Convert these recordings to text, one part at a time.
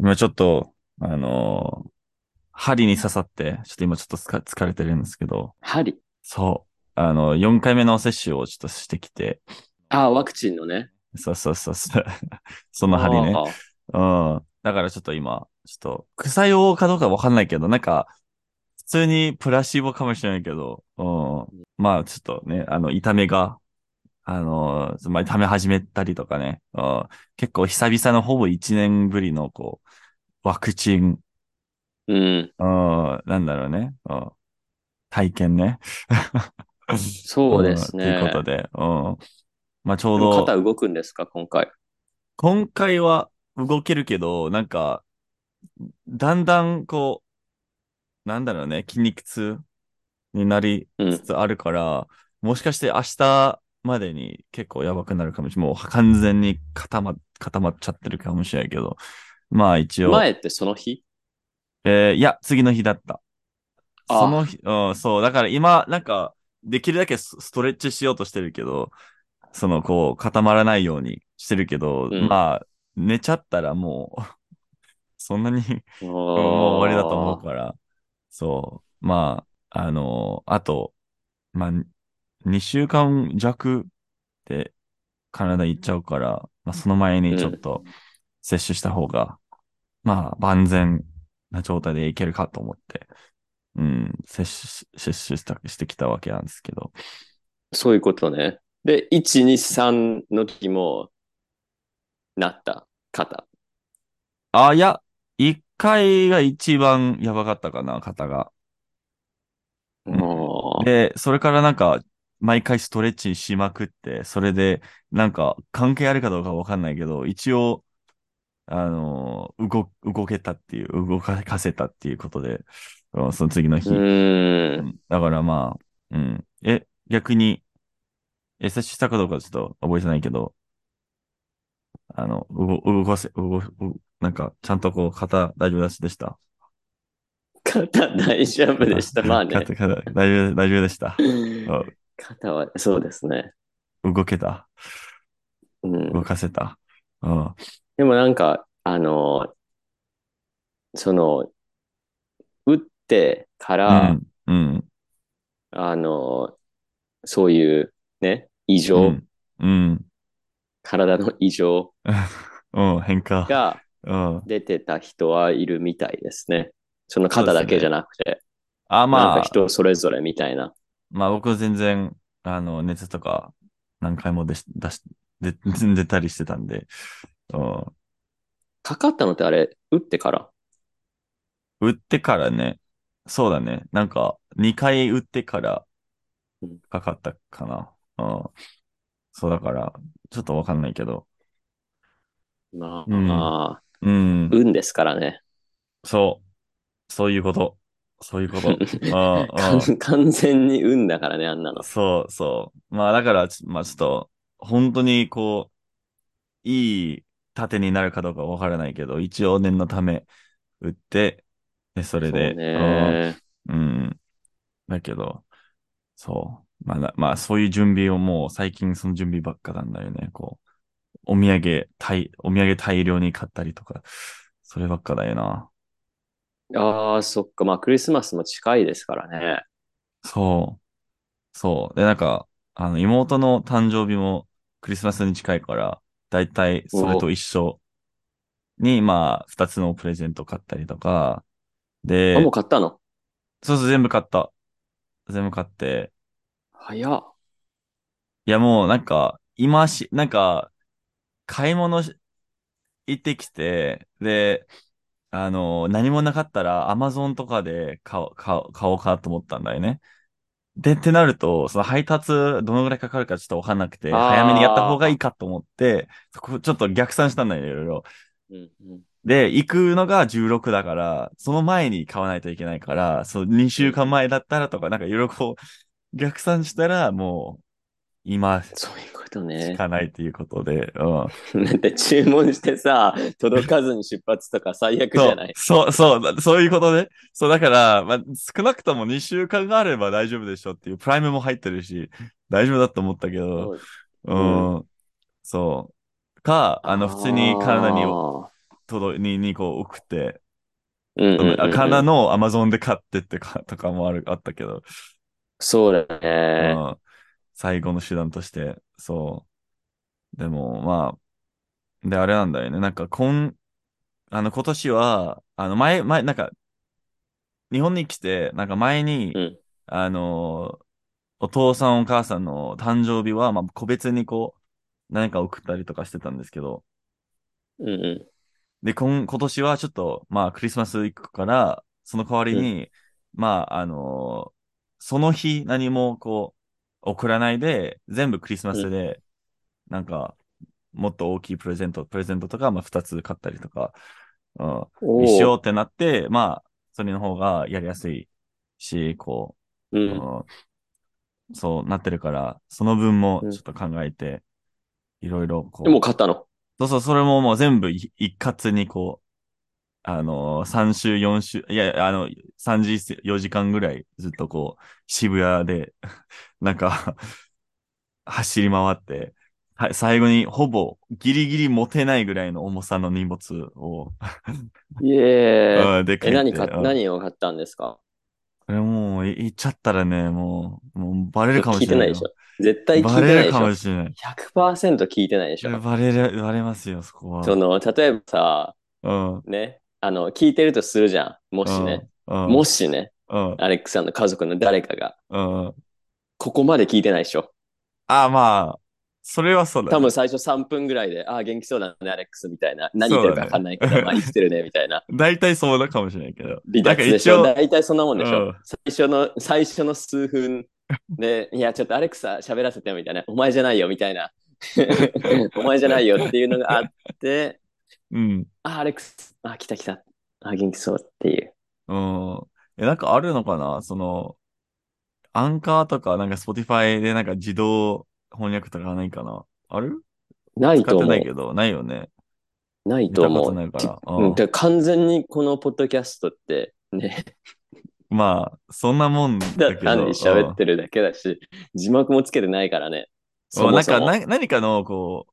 今ちょっと、あのー針に刺さって、ちょっと今ちょっとつか疲れてるんですけど、針？そう。あの、4回目の接種をちょっとしてきて、ああ、ワクチンのね。そうそうそうそう。その針ね。あうん。だからちょっと今、ちょっと、草用かどうかわかんないけど、なんか、普通にプラシーボかもしれないけど、うん。まあちょっとね、あの、痛みが、あの、まあ痛み始めたりとかね、うん、結構久々のほぼ1年ぶりの、こう、ワクチン、うん。うん、なんだろうね、うん、体験ね。そうですね。んということで、うん。まあちょうど、肩動くんですか、今回。今回は動けるけど、なんか、だんだんこう、なんだろうね、筋肉痛になりつつあるから、もしかして明日までに結構やばくなるかもしれない。もう完全に固ま、固まっちゃってるかもしれないけど。まあ一応、前ってその日？えーいや、次の日だった。あ。その日、うん、そう。だから今、なんか、できるだけスストレッチしようとしてるけど、その、こう、固まらないようにしてるけど、うん。まあ、寝ちゃったらもう、そんなにもうも終わりだと思うから、そう。まあ、あのあと、まあ、2週間弱でカナダ行っちゃうから、まあ、その前にちょっと接種した方が、まあ、万全な状態でいけるかと思って、うん、接種し、接種した、してきたわけなんですけど。そういうことね。で、1、2、3の時も、なった、肩？あ、いや、1回が一番やばかったかな、肩が。んもで、それからなんか、毎回ストレッチしまくって、それで、なんか、関係あるかどうかわかんないけど、一応、あのー動、動けたっていう、動かせたっていうことで、うんその次の日。だからまあ、うん。え、逆に、え、接種したかどうかちょっと覚えてないけど、あの、動、動かせ、動、動なんか、ちゃんとこう、肩大丈夫でした？肩大丈夫でした。まあね。肩、肩、大丈夫、大丈夫でした。うん肩は、そうですね。動けた。うん。動かせた。うん。でもなんか、あの、その、打ってかうら、ん。うん。あの、そういうね、異う常、ん。うん。体の異常 うん。変化。がうん。出てた人はいるみたいですね。その肩だけじゃなくて、あ、なんかまあ、人それぞれみたいな。まあ僕全然、あの、熱とか何回も出し、出し、出、出たりしてたんで、うん。かかったのってあれ、打ってから？打ってからね、そうだね。なんか、2回打ってからうんかかったかな。うん。そうだから、ちょっとわかんないけど。まあ、うんまあ、うん。運ですからね。そう。そういうこと。そういうこと。うんうん完完全に運だからね、あんなの。そうそう。まあだから、ちまあちょっと、本当にこう、いい盾になるかどうかわからないけど、一応念のため打って、で、それで、そうね。うん、うん。だけど、そう。まあな、まあそういう準備をもう最近その準備ばっかなんだよね。こう、お土産、大、お土産大量に買ったりとか、そればっかだよな。ああ、そっか。まあ、クリスマスも近いですからね。そう。そう。で、なんか、あの、妹の誕生日もクリスマスに近いから、だいたいそれと一緒に、まあ、二つのプレゼント買ったりとか、であ、、もう買ったの？そうそう、全部買った。全部買って、早っ。いや、もうなんか、今し、なんか、買い物し行ってきて、で、あの、何もなかったら、アマゾンとかで買おう、買おう、買おうかと思ったんだよね。で、ってなると、その配達どのぐらいかかるかちょっとわかんなくて、早めにやった方がいいかと思って、そこちょっと逆算したんだよ、いろいろ。うんうんで、行くのが16だから、その前に買わないといけないから、そう、2週間前だったらとか、なんかいろいろこう、逆算したら、もう、今しそういうことね。かないということで、うん。だって注文してさ、届かずに出発とか最悪じそうゃない、そう、そう、だそういうことね。そう、だから、まあ、少なくとも2週間があれば大丈夫でしょっていう、プライムも入ってるし、大丈夫だと思ったけど、そう。うん、そう。か、あの、普通にカナダにあ届いに、にこう送って、うんうんうんうん。からのアマゾンで買ってってか、とかもある、あったけど、そうだね。うん最後の手段として、そう。でも、まあ、で、あれなんだよね。なんか、今、あの、今年は、あの、前、前、なんか、日本に来て、なんか前に、うんあの、お父さんお母さんの誕生日は、まあ、個別にこう、何か送ったりとかしてたんですけど、うんうん。で、今、今年はちょっと、まあ、クリスマス行くから、その代わりに、まあ、あのその日何もこう、送らないで、全部クリスマスで、なんか、もっと大きいプレゼント、プレゼントとか、まあ、二つ買ったりとか、うん、しようーってなって、まあ、それの方がやりやすいし、こう、うん。うん。そうなってるから、その分もちょっと考えて、いろいろこう、でも買ったの？そうそう、それももう全部い一括にこう、あのー、3週、4週、いや、あの、3時、4時間ぐらいずっとこう、渋谷で、なんか、走り回って、はい、最後にほぼギリギリ持てないぐらいの重さの荷物を、イエーイ。うんで、え、何か、うん何を買ったんですか？これもう、い言っちゃったらね、もう、もうバレるかも聞いしてれないよ。ないでしょ。絶対聞いバてないでしょレるかも。しれない。100%聞いてないでしょ。バレる、バレますよ、そこは。その、例えばさ、うん。ね、あの、聞いてるとするじゃん。もしね。うん。うん。もしね、うん。アレックさんの家族の誰かが、うん。ここまで聞いてないでしょ。ああ、まあ、それはそうだね。多分最初3分ぐらいで、ああ、元気そうだね、アレックスみたいな。何言ってるか分かんないけど、そうだねまあ生きてるね、みたいな。大体そうだかもしれないけど。離脱でしょ。大体そんなもんでしょ。うん最初の、最初の数分で、いや、ちょっとアレクサ喋らせてよみたいな。お前じゃないよみたいな。お前じゃないよっていうのがあって、うん。あ、アレクス、あ、来た来た。あ、元気そうっていう。うん。え、なんかあるのかな？その、アンカーとか、なんか Spotify でなんか自動翻訳とかないかな？ある？ないと思う使ってない。けど、ないよね。ないと思う。見たことないからうんうんで完全にこのポッドキャストって、ね、まあ、そんなもんだたけど。単に喋ってるだけだし、字幕もつけてないからね。そもそもなんかな、何かの、こう、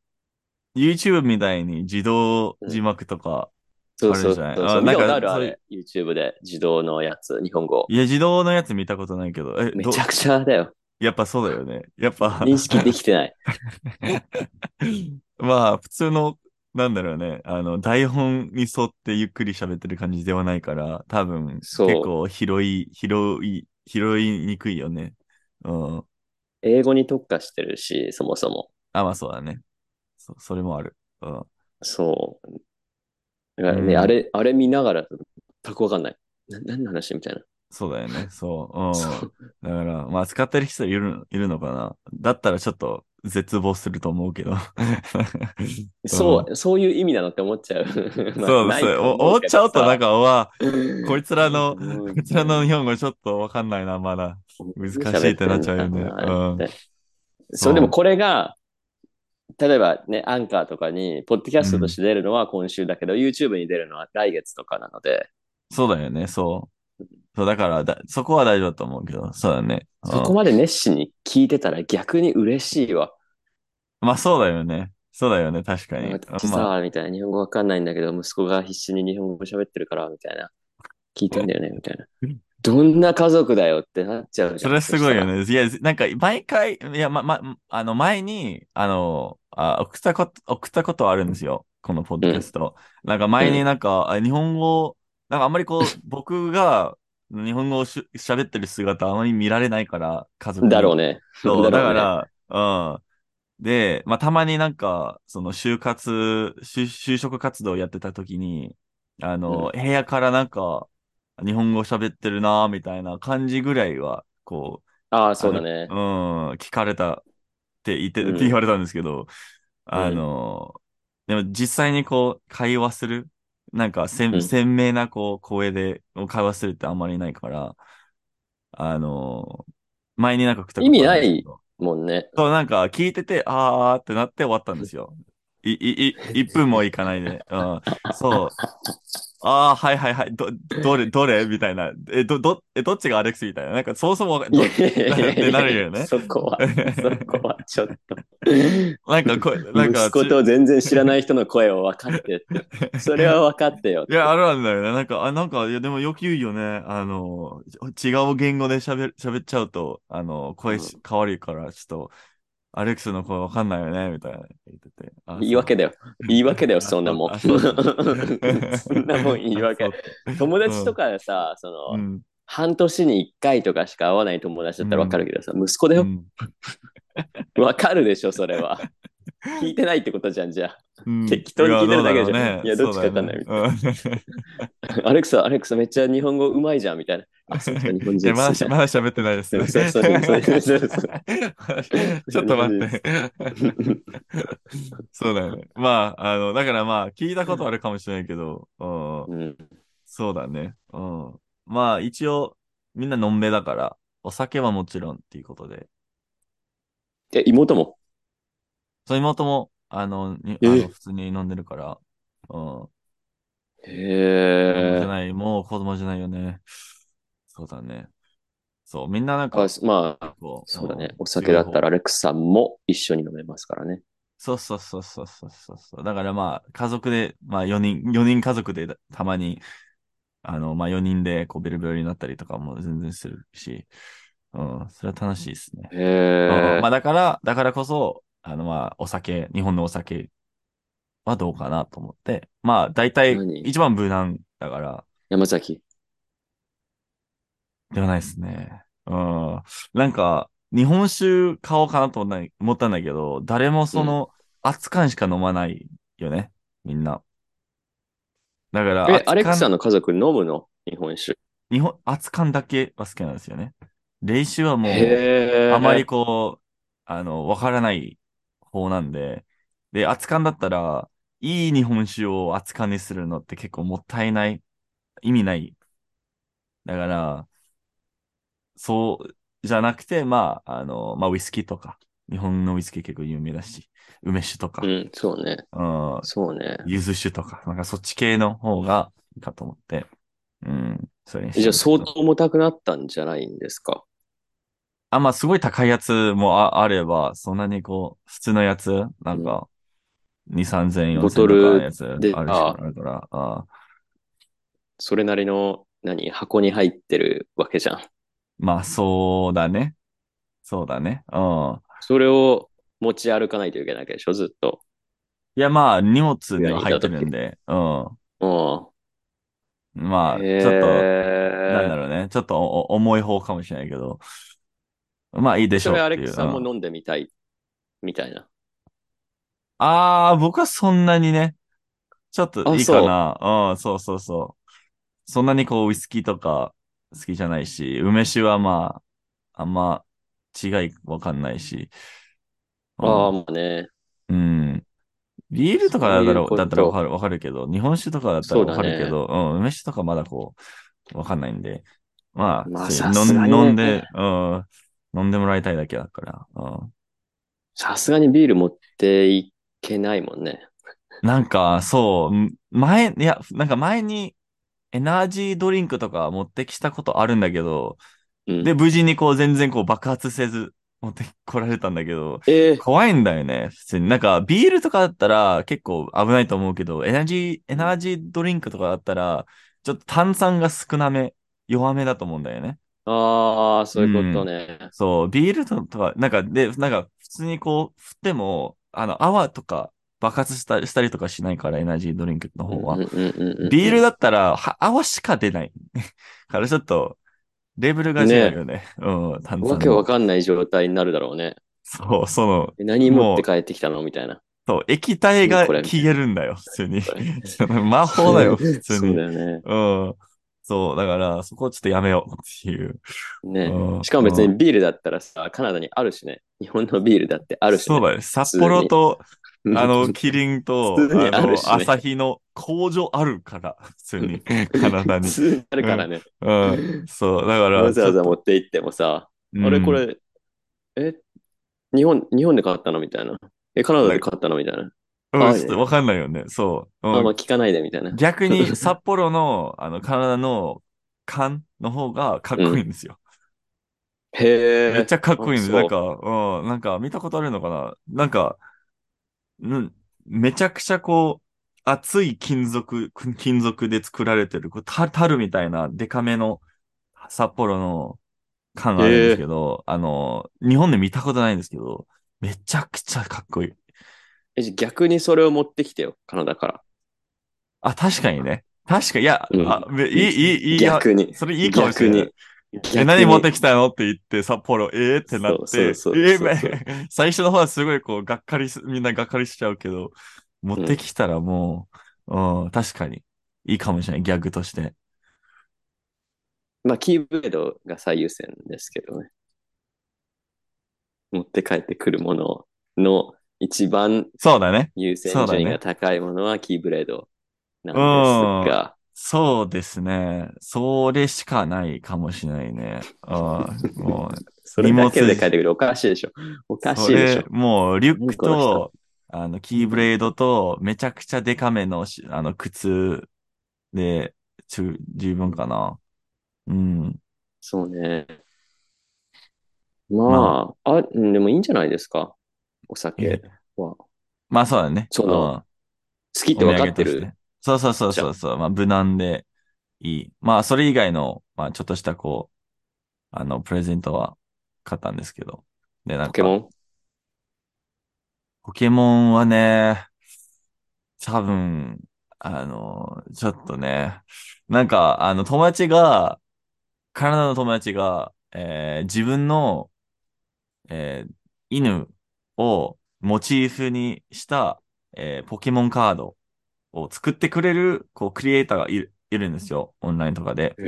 YouTube みたいに自動字幕とか、そうそうそうあるじゃない？そう。見たことあなんかあるあれ。YouTube で自動のやつ、日本語。いや、自動のやつ見たことないけど、え、どめちゃくちゃだよ。やっぱそうだよね。やっぱ、認識できてない。まあ、普通の、なんだろうね、あの、台本に沿ってゆっくり喋ってる感じではないから、多分、結構拾い、拾い、拾いにくいよね。うん。英語に特化してるし、そもそも。あ、まあそうだね。そ、それもある。うん。そう。だからね、うんあれ、あれ見ながら、全くわかんない。な何の話みたいな。そうだよね。そう。そううん。だから、まあ、使ってる人いる、いるのかな。だったらちょっと絶望すると思うけど。そう、そういう意味なのって思っちゃう。まあそうないそう。おと思思っちゃうとなんか、わ、こいつらの、うんこいつらの日本語ちょっとわかんないな、まだ。難しいってなっちゃうよねうんそう、でもこれが、例えばね、アンカーとかに、ポッドキャストとして出るのは今週だけど、YouTube に出るのは来月とかなので、そうだよね、そう。そう、だからだ、そこは大丈夫だと思うけど、そうだね。うんそこまで熱心に聞いてたら逆に嬉しいわ。まあ、そうだよね。そうだよね、確かに。私まあ、さ、みたいな、日本語わかんないんだけど、息子が必死に日本語喋ってるから、みたいな。聞いてんだよね、みたいな。どんな家族だよってなっちゃうじゃん。それすごいよね。いや、なんか、毎回、いや、ま、ま、あの、前に、あの、あ送ったこと、送ったことあるんですよ。このポッドキャスト。なんか前になんか、あ日本語、なんかあんまりこう、僕が日本語をし喋ってる姿あまり見られないから、家族だろうね。そう、だから、うん。で、まあ、たまになんか、その就活、就就職活動やってた時に、あの、部屋からなんか、日本語喋ってるな、みたいな感じぐらいは、こああ、そうだねう、う。ん、聞かれたって言って、うんって言われたんですけど、あの、でも実際にこう、会話する、なんか鮮、うん鮮明なこう、声で会話するってあんまりないから、あの、前になんか意味ないもんね。そう、なんか聞いてて、あーってなって終わったんですよ。い、い、い、1分もいかないで。うん。そう。ああ、はいはいはい。ど、どれ、どれみたいな。え、ど、ど、え、どっちがアレックスみたいな？なんか、そもそもどってなるよねそこは、そこはちょっと。なんか、これ、なんか、息子と全然知らない人の声を分かってって。それは分かってよ。いや、あるんだよね。なんか、あ、なんか、いや、でもよく言うよね。あの、違う言語で喋る、喋っちゃうと、あの、声し変わるから、ちょっと、アレックスの声わかんないよね、みたいな言ってて。あ言い訳だよ。言い訳だよ、あそんなもん。あそそう んなもん言い訳。友達とかでさ、その、うん。半年に一回とかしか会わない友達だったら分かるけどさ、息子だよ。うん分かるでしょ、それは。聞いてないってことじゃん、じゃあ。うん適当に聞いてるだけじゃんいやどっちかわかんないみそうだよねアレクサ、アレクサめっちゃ日本語うまいじゃん、みたいな。あ、そうか、日本人や、まだ喋ってないですちょっと待って。そうだよね。まあ、あの、だからまあ、聞いたことあるかもしれないけど、うん、なうんそうだね。うん。まあ、一応、みんなのんべだから、お酒はもちろんっていうことで。え、妹も？そう、妹も、あの、にあえの普通に飲んでるから、うん。子供じゃへえ。ない、もう子供じゃないよね。そうだね。そう、みんななんかあ、まあ、そうだねん。お酒だったらアレクサも一緒に飲めますからね。そうそうそうそうそうそうそう。だからまあ、家族で、まあ4人、4人家族でたまに、あの、まあ4人でこうベルベルになったりとかも全然するし、うん、それは楽しいですね。へうんえまあだから、だからこそ、あのまあ、お酒、日本のお酒はどうかなと思って、まあ大体何？一番無難だから、山崎。ではないですね。うん。なんか、日本酒買おうかなと思ったん思ったんだけど、誰もその、熱燗しか飲まないよね。みんな。だから、え、アレクサの家族飲むの？日本酒。日本、熱燗だけは好きなんですよね。冷酒はもう。あまりこう、あの、わからない方なんで、で、熱燗だったら、いい日本酒を熱燗にするのって結構もったいない、意味ない。だから、そうじゃなくて、まあ、あの、まあ、ウイスキーとか、日本のウイスキー結構有名だし、梅酒とか、うん、そうね。うん、そうね。柚子酒とか、なんかそっち系の方がいいかと思って、うん、それにしじゃあ相当重たくなったんじゃないんですか？あ、まあ、すごい高いやつもああれば、そんなにこう、普通のやつ、なんか、2、3000円、4000円とかボトルのやつあるし、であるから、あそれなりの、何、箱に入ってるわけじゃん。まあ、そうだね。そうだね。うん。それを持ち歩かないといけないわけでしょ、ずっと。いや、まあ、荷物には入ってるんで、うん。うん。まあ、ちへょっと、ーなんだろうね。ちょっとお重い方かもしれないけど、まあいいでしょそうれア。レックさんもうん飲んでみたい、みたいな。ああ、僕はそんなにね、ちょっといいかな。うん、そうそうそう。そんなにこう、ウイスキーとか好きじゃないし、梅酒はまあ、あんま違いわかんないし。うんああ、まあね。うん。ビールとかだったら、そうだったらわかる、わかるけど、日本酒とかだったらわかるけど、うん、梅酒とかまだこう、わかんないんで。まあ、まあ飲んで、うん、飲んでもらいたいだけだから、うん。さすがにビール持っていけないもんね。なんか、そう、前、いや、なんか前にエナジードリンクとか持ってきたことあるんだけど、うん、で、無事にこう全然こう爆発せず持ってこられたんだけど、えー怖いんだよね、普通に。なんか、ビールとかだったら結構危ないと思うけど、エナジー、エナジードリンクとかだったら、ちょっと炭酸が少なめ、弱めだと思うんだよね。ああ、そういうことね。そう、ビールとか、なんか、で、なんか、普通にこう、振っても、あの、泡とか爆発したりしたりとかしないから、エナジードリンクの方は。うんうんうんうんビールだったら、は泡しか出ない。からちょっと、レベルが違うよね。うん、炭わけわかんない状態になるだろうね。そう、その、え何持って帰ってきたの？みたいな。そう、液体がこれ消えるんだよ、普通に。魔法だよ、普通に。そうだよね。うん。そう、だから、そこをちょっとやめようっていう。ねうんしかも別にビールだったらさ、カナダにあるしね。日本のビールだってあるし、ね。そうだよ。札幌と、うんあの、キリンと、普通にあの、あるしね朝日の工場あるから、普通に、カナダにあるからね。うん。そう、だから、わざわざ持って行ってもさ、とあれこ、れ、え、日本、日本で買ったのみたいな。え、カナダで買ったのみたいな。うん、あちょっとわかんないよね。そう。あ、うんまあ聞かないでみたいな。逆に 札幌の、あの、カナダの缶の方がかっこいいんですよ。へえ。めっちゃかっこいいんです。あなんか、うん、なんか見たことあるのかな？なんか、うん、めちゃくちゃこう、熱い金属、金属で作られてる、こうタ樽みたいなデカめの札幌の缶があるんですけど、あの、日本で見たことないんですけど、めちゃくちゃかっこいい。えじゃあ逆にそれを持ってきてよ、カナダから。あ、確かにね。確かに、いや、うんあめいい、いい、いい、逆に。それいいかもしれない。逆に。え、何持ってきたのって言って、札幌、えー、ってなって、そうそうそうえそうそうー 最初の方はすごいこう、がっかりす、みんながっかりしちゃうけど、持ってきたらもう、うん、確かに、いいかもしれない、ギャグとして。まあ、キーブレードが最優先ですけどね。持って帰ってくるものの一番そうだね。優先順位が高いものはキーブレードなんですが、そうですね。それしかないかもしれないね。うん、もう、それだけで帰ってくるおかしいでしょ。おかしいでしょ。もう、リュックと、あの、キーブレードと、めちゃくちゃデカめのし、あの、靴で、十分かな。うん。そうね。まあ、あ、うんでもいいんじゃないですか？お酒は。好まあそうだね。そのうんきって分かってる？。そうそうそうそうそう。まあ無難でいい。まあそれ以外の、まあちょっとしたこう、あの、プレゼントは買ったんですけど。で、なんか、ポケモン？ポケモンはね、多分、あの、ちょっとね、なんか、あの、友達が、カナダの友達が、えー自分の、えー犬をモチーフにした、えーポケモンカードを作ってくれる、こう、クリエイターがいるいるんですよ。オンラインとかで。へ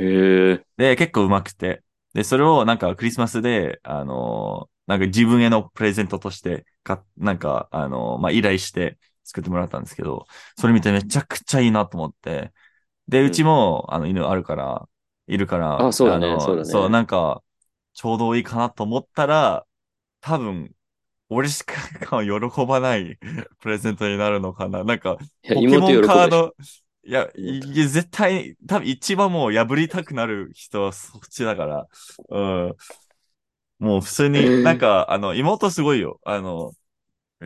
え。で、結構上手くて。で、それをなんかクリスマスで、あのーなんか自分へのプレゼントとして、か、なんか、あのーまあ、依頼して作ってもらったんですけど、それ見てめちゃくちゃいいなと思って。で、うちも、あの、犬あるから、いるから、あそうだねのそうだねそう、なんか、ちょうどいいかなと思ったら、多分、俺しか喜ばないプレゼントになるのかな？なんか、ポケモン。カード、いや、いや絶対、多分一番もう破りたくなる人はそっちだから、うん。もう普通に、なんか、あの、妹すごいよ。あの、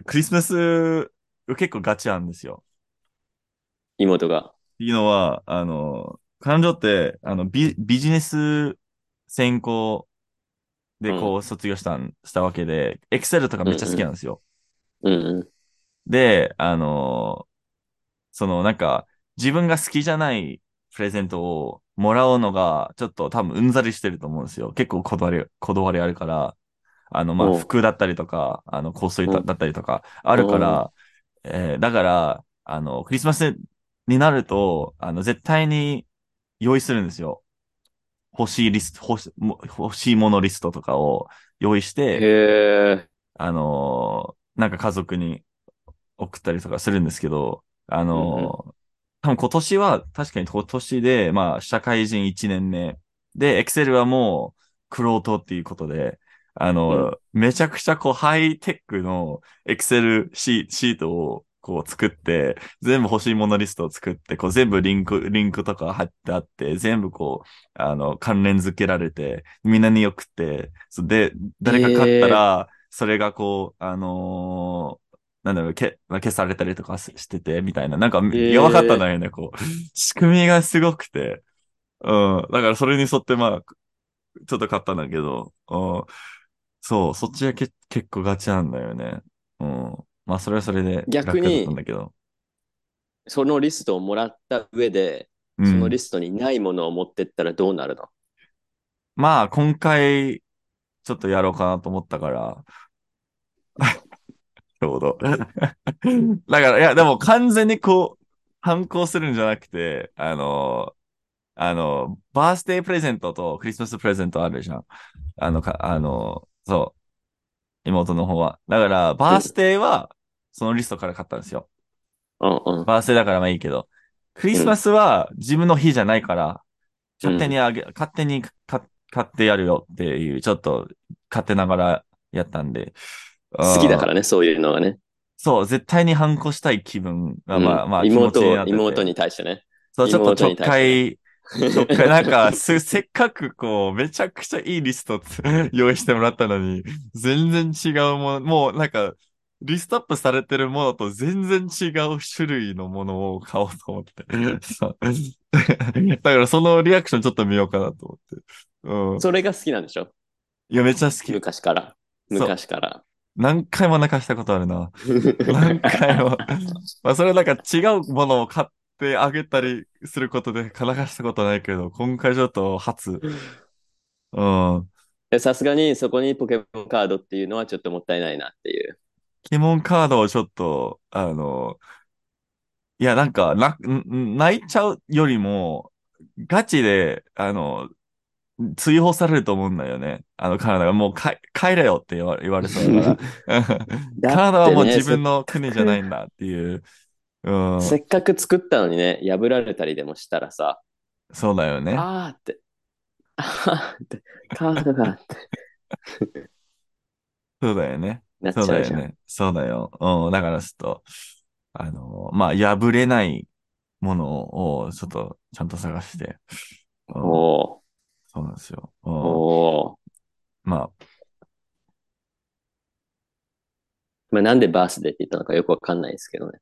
クリスマス、結構ガチなんですよ。妹が。っていうのは、あの、彼女って、あの、ビ、ビジネス専攻でこう卒業したん、したわけで、エクセルとかめっちゃ好きなんですよ。うんうん。で、あのそのなんか、自分が好きじゃないプレゼントをもらうのが、ちょっと多分うんざりしてると思うんですよ。結構こだわり、こだわりあるから、あの、まあ、服だったりとか、あの、香水だったりとか、あるから、えーだから、あの、クリスマスになると、あの、絶対に用意するんですよ。欲しいリスト、欲しも欲しいものリストとかを用意して。あのーなんか家族に送ったりとかするんですけど、あのー多分今年は、確かに今年で、まあ、社会人1年目。で、エクセルはもう、クロートっていうことで、あのーめちゃくちゃこう、ハイテックのエクセルシシートをこう作って、全部欲しいものリストを作って、こう全部リンク、リンクとか貼ってあって、全部こう、あの、関連付けられて、みんなに送って、そで、誰か買ったら、それがこう、あのーなんだろう、け、消されたりとかししてて、みたいな。なんか、ーやばかったんだよね、こう。仕組みがすごくて。うん。だからそれに沿って、まあ、ちょっと買ったんだけど、うん。そう、そっちはけ結構ガチなんだよね。うん。まあ、それはそれで逆に楽だったんだ。そのリストをもらった上で、うん、そのリストにないものを持ってったらどうなるの？まあ、今回、ちょっとやろうかなと思ったから。ちょうど。だから、いや、でも完全にこう、反抗するんじゃなくて、あの、あの、バースデープレゼントとクリスマスプレゼントあるじゃん。あの、か、あの、そう。妹の方は。だから、バースデーは、そのリストから買ったんですよ。うんうん。バースデーだからまあいいけど。クリスマスは自分の日じゃないから、勝手にあげ、勝手にか買ってやるよっていう、ちょっと勝手ながらやったんで。。好きだかららね、そういうのがね。そう、絶対に反抗したい気分が、まあ、うんまあ、妹。妹に対してね。そう、ちょっとちょっかい、なんか、す、せっかくこう、めちゃくちゃいいリストつ用意してもらったのに、全然違うもの、もうなんか、リストアップされてるものと全然違う種類のものを買おうと思って。だからそのリアクションちょっと見ようかなと思って。うん。それが好きなんでしょ？いや、めっちゃ好き。昔から。昔から。何回も泣かしたことあるな。何回も。まあ、それなんか違うものを買ってあげたりすることで泣かしたことないけど、今回ちょっと初。うん。でさすがにそこにポケモンカードっていうのはちょっともったいないなっていう。ポケモンカードをちょっと、あの、いや、なんか、な、ん泣いちゃうよりも、ガチで、あの、追放されると思うんだよね。あの、カナダがもうか帰れよって言わ言われそうだから。カナダはもう自分の国じゃないんだっていう。うん。せっかく作ったのにね、破られたりでもしたらさ、そうだよね。あーって、あーって、カードがってそうだよね。なっちそうだ。よね。そうだよ。うん。だからちょっと、あの、まあ、破れないものをちょっとちゃんと探して。うんおーそうなんですよ。うんおーまあ、まあ、なんでバースデーって言ったのかよくわかんないですけどね。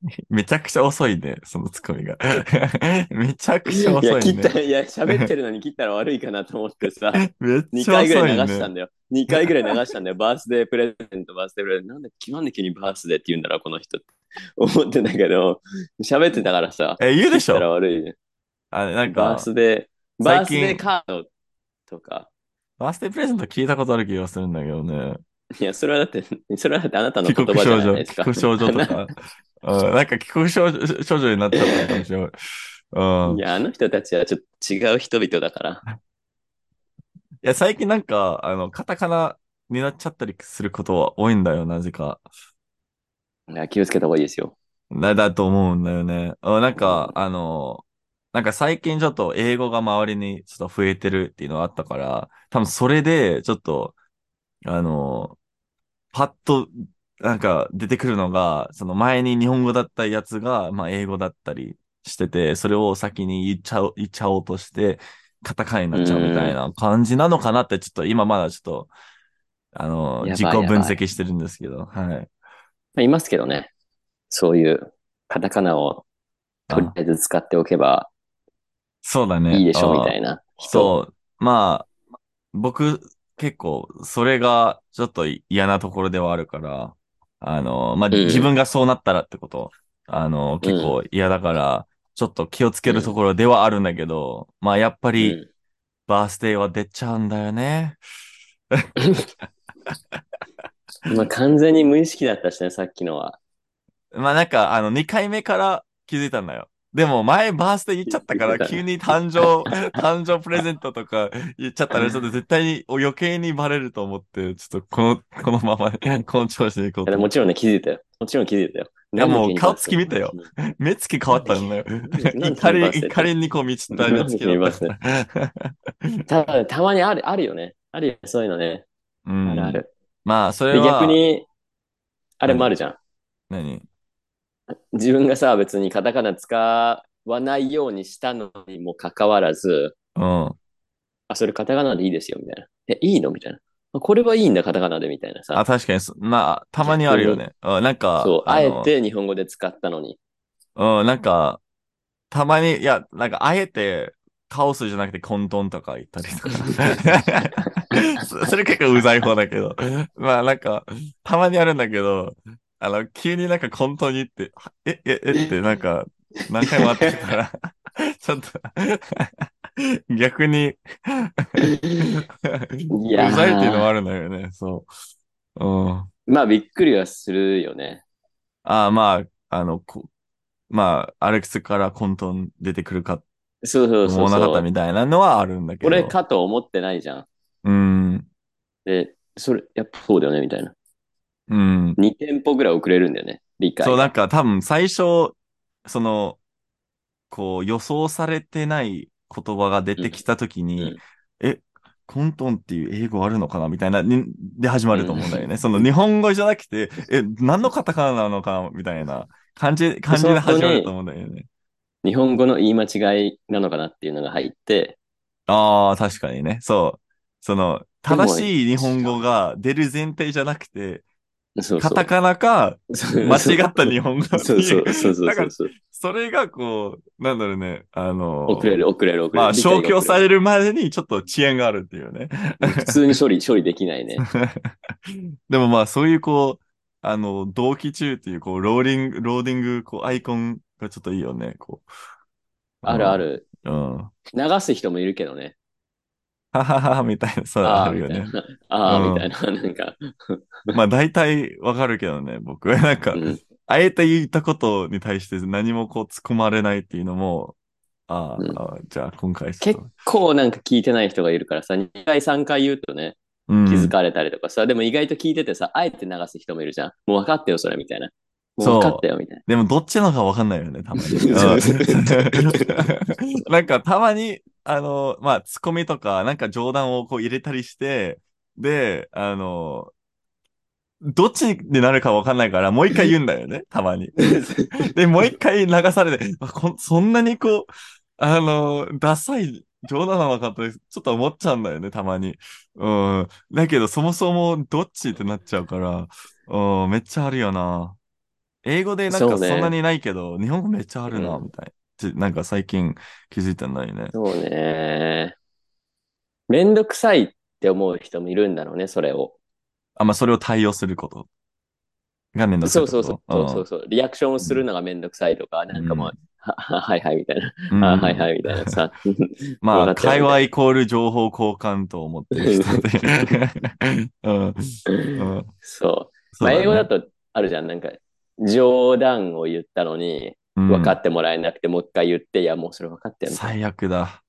めちゃくちゃ遅いね、そのツッコミが。めちゃくちゃいや、遅いね。切った、いや、喋ってるのに切ったら悪いかなと思ってさ、めっ2ちゃ遅い回ぐらい流ね。したんだよ。2回ぐらい流したんだよ。バースデープレゼント、バースデープレゼント。なんで、なんで急にバースデーって言うんだろう、この人って。思ってたけど、喋ってたからさ、え、言うでし切ったらょ悪いね。あなんバーか、スデー、バースデーカードとか。バースデープレゼント聞いたことある気がするんだけどね。いや、それはだって、それはだってあなたの帰言葉じゃないですか。帰国少女とか。うん、なんか帰国少女少女になっちゃったかもしれない。うん。いや、あの人たちはちょっと違う人々だから。いや、最近なんか、あの、カタカナになっちゃったりすることは多いんだよ、なぜか。いや気をつけた方がいいですよ。だ、だと思うんだよね。あなんか、あの、なんか最近ちょっと英語が周りにちょっと増えてるっていうのがあったから、多分それでちょっと、あの、パッとなんか出てくるのが、その前に日本語だったやつが、まあ英語だったりしてて、それを先に言っちゃおう、言っちゃおうとして、カタカナになっちゃうみたいな感じなのかなって、ちょっと今まだちょっと、あの、自己分析してるんですけど、はい。まあ、いますけどね。そういうカタカナをとりあえず使っておけばそうだね。いいでしょみたいな人。そう。まあ、僕、結構、それがちょっと嫌なところではあるから、あの、まあ、うん自分がそうなったらってこと、あの、結構嫌だから、ちょっと気をつけるところではあるんだけど、まあ、やっぱうり、んバースデーは出ちゃうんだよね。まあ、完全に無意識だったしね、さっきのは。まあ、なんか、あの、2回目から気づいたんだよ。でも、前バースデー言っちゃったから、急に誕生、誕生プレゼントとか言っちゃったら、ちょっと絶対に余計にバレると思って、ちょっとこの、このまま、この調子でいこうともちろんね、気づいたよ。もちろん気づいたよ。いやもう顔つき見たよ。目つき変わったんだよ。怒り、怒りにこう満ちた目つきだった。ただ、たまにある、あるよね。あるよ、そういうのね。うんあるある。まあ、それで、は、逆に、あれもあるじゃん。何？自分がさ、別にカタカナ使わないようにしたのにもかかわらず、うん。あ、それカタカナでいいですよ、みたいな。え、いいの？みたいな。あこれはいいんだ、カタカナで、みたいなあ、さ。確かにそ、まあ、たまにあるよね。うんなんか、そう、あえのて日本語で使ったのに。うん、なんか、たまに、いや、なんか、あえて、カオスじゃなくて混沌とか言ったりとか。そそれ結構うざい方だけど。まあなんか、たまにあるんだけど、あの、急になんか混沌に言って、はえ、え、えってなんか、何回もあってきたら、ちょっと、逆に、ういやーざいっていうのもあるんだよね、そう。うん。まあ、びっくりはするよね。ああ、まあ、あの、こまあ、アレックスから混沌出てくるかそうそうそうそう。思わなかったみたいなのはあるんだけど。これかと思ってないじゃん。うん。で、それ、やっぱそうだよね、みたいな。うん。2店舗ぐらい遅れるんだよね、理解が。そう、なんか多分最初、その、こう予想されてない言葉が出てきたときに、うんえ、混沌っていう英語あるのかなみたいな、にで始まると思うんだよね。その日本語じゃなくて、え、何のカタカナなのかみたいな感じ、感じで始まると思うんだよね。日本語の言い間違いなのかなっていうのが入って、ああ、確かにね。そう。その、正しい日本語が出る前提じゃなくて、そうそうカタカナか間違った日本語ってそうそいううそうそうだからそれがこう、なんだろうね、あの、遅れる遅れる遅れる。まあ、消去さる。れるまでにちょっと遅延があるっていうね。普通に処理、処理できないね。でもまあ、そういうこう、あの、同期中っていう、こう、ローディング、ローディング、こう、アイコンがちょっといいよね、こう。あるあ。る。うん。は流す人もいるけどね。ははは、みたいな、そう、あるよね。ああ、うんみたいな。なんか、まあ、大体わかるけどね、僕。なんかう、ん。あえて言ったことに対して何もこう突っ込まれないっていうのも、ああ、うんああじゃあ今回結と、構なんか聞いてない人がいるからさ、2回3回言うとね、うん気づかれたりとかさ、でも意外と聞いててさ、あえて流す人もいるじゃん。もう分かったよ、それ、みたいな。もう分かったよ、みたいな。でもどっちのかわかんないよね、たまに。なんかたまに、あの、まあ、ツッコミとか、なんか冗談をこう入れたりして、で、あの、どっちになるかわかんないから、もう一回言うんだよね、たまに。で、もう一回流されて、あこんそんなにこう、あの、ダサい冗談なのかって、ちょっと思っちゃうんだよね、たまに。うん。だけど、そもそもどっちってなっちゃうから、うん、めっちゃあるよな。英語でなんかそんなにないけど、日本語めっちゃあるな、うんみたいな。なんか最近気づいたんだよね。そうね。めんどくさいって思う人もいるんだろうね、それを。あ、まあ、それを対応することがめんどくさい。そうそうそう。そうそうそう。リアクションをするのがめんどくさいとか、なんかもう、はははいはいみたいな。うんあはいはいみたいなさ。まあ、会話イコール情報交換と思ってる人で。うん。うん。そう。そうねまあ、英語だとあるじゃん。なんか、冗談を言ったのに、分かっってもらえなくて、もう一回言って、いや、もうそれ分かってんの。最悪だ。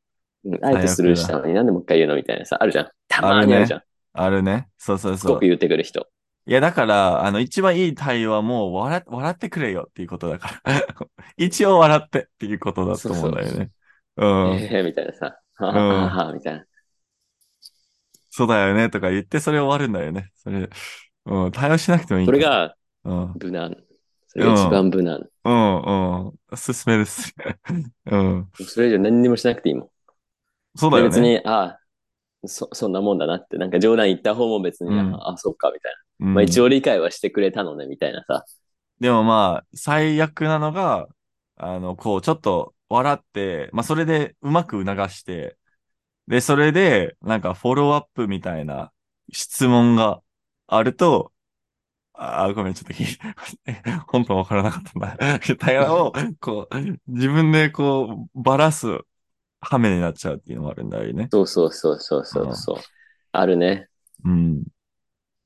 うんあえてスルーしたのになんでもう一回言うのみたいなさ、あるじゃん。たまにあるじゃん。あるね。そうそうそうすごく。言ってくる人。いや、だから、あの、一番いい対応はもう笑、笑ってくれよっていうことだから。一応笑ってっていうことだと思うんだよね。うん。ええみたいなさ。はうんはははみたいな。そうだよねとか言って、それ終わるんだよね。それ、うん、対応しなくてもいい。それがうん、無難。それが一番無難。うん、うん。おすすめです。うん。それ以上何にもしなくていいもん。そうだよね。で別に、ああ、そ、そんなもんだなって、なんか冗談言った方も別に、うんああ、そっか、みたいな。うんまあ一応理解はしてくれたのね、みたいなさ。でもまあ、最悪なのが、あの、こう、ちょっと笑って、まあ、それでうまく促して、で、それで、なんか、フォローアップみたいな質問があると、あー、ごめん、ちょっと聞いて、本当わからなかったんだ。みたいなのを、こう、自分でこう、ばらす羽目になっちゃうっていうのもあるんだよね。そうそうそうそうそうそう。あるね。うん。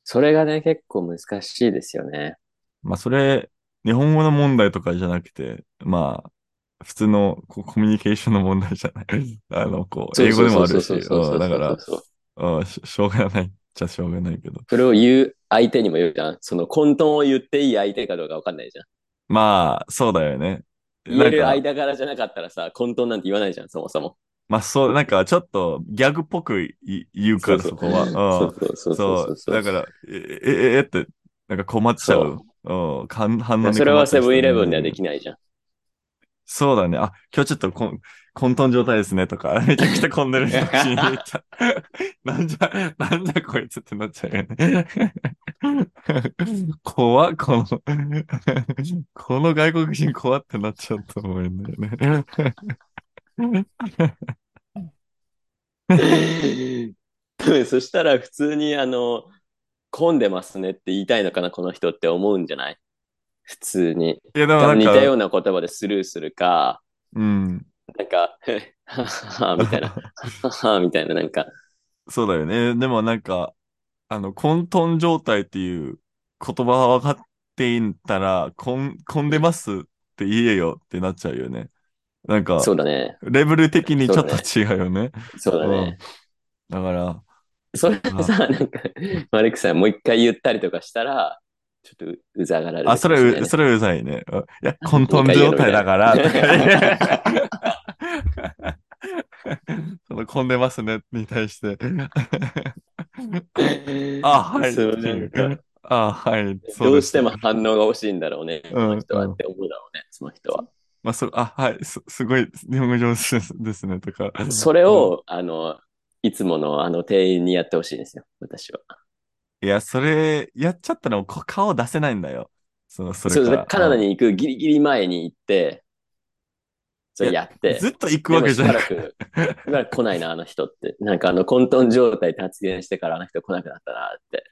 それがね、結構難しいですよね。まあ、それ、日本語の問題とかじゃなくて、まあ、普通のこうコミュニケーションの問題じゃない。あの、こう、英語でもあるし、だからそうんし、しょうがないっちゃしょうがないけど。それを言う相手にもよるじゃん。その混沌を言っていい相手かどうかわかんないじゃん。まあ、そうだよね。言える間柄じゃなかったらさ、混沌なんて言わないじゃん、そもそも。まあ、そう、なんかちょっとギャグっぽくい言うから、そうそこは。そうそうそううん。そう。だから、え、え、え、えって、なんか困っちゃう。うん。かん反応にそれは困っちゃう人セブンイレブンではできないじゃん。そうだね。あ、今日ちょっとこん混沌状態ですねとか、めちゃくちゃ混んでる人に入っちゃう。なんじゃ、なんじゃこいつってなっちゃうよね。怖っ、この、この外国人怖ってなっちゃうと思うんだよね。そしたら普通にあの、混んでますねって言いたいのかな、この人って思うんじゃない？普通に。いや、でもなんか、似たような言葉でスルーするか、うん。なんか、へはははみたいな、ははみたいな、なんか、そうだよね。でもなんか、あの、混沌状態っていう言葉が分かっていたら、混、混んでますって言えよってなっちゃうよね。なんか、そうだね。レベル的にちょっと違うよね。そうだね。だから、それさ、なんか、マレックさんもう一回言ったりとかしたら、ちょっとううざがられるあ、それ、それうざいね。うんいや、混沌状態だから、そのの混んでますね、に対して。あ、はい。そうなんかあ、はい。そどうしても反応が欲しいんだろうね、その人はうんって思うだろうね、その人は。まあ、そあ、はい。す、すごい、日本語上手ですですね、とか。それを、あの、いつものあの店員にやってほしいんですよ、私は。いや、それ、やっちゃったらもうこ顔出せないんだよ。その、それそう。カナダに行くギリギリ前に行って、それやって、ずっと行くわけじゃなくでもしばらく、しばらく来ないな、あの人って。なんかあの混沌状態って発言してからあの人来なくなったなって。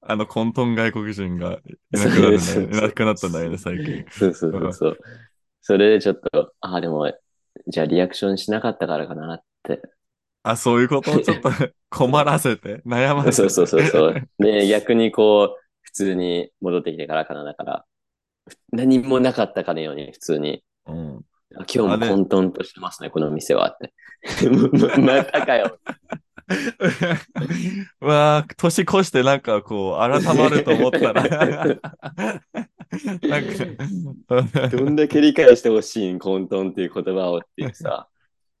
あの、混沌外国人がいなくなるんだよ。そうそうそういなくなったんだよね、最近。そうそうそうそう。それでちょっと、ああ、でも、じゃあリアクションしなかったからかなって。あ、そういうこと？を ちょっと困らせて、悩ませて？そうそうそうそう。で、逆にこう、普通に戻ってきてからかな、だから、何もなかったかのように普通に、うん。あ今日も混沌としてますね、この店はって。ままたかよ。うわあ、年越してなんかこう、改まると思ったら、なんか、どんだけ理解してほしいん、混沌っていう言葉をっていうさ。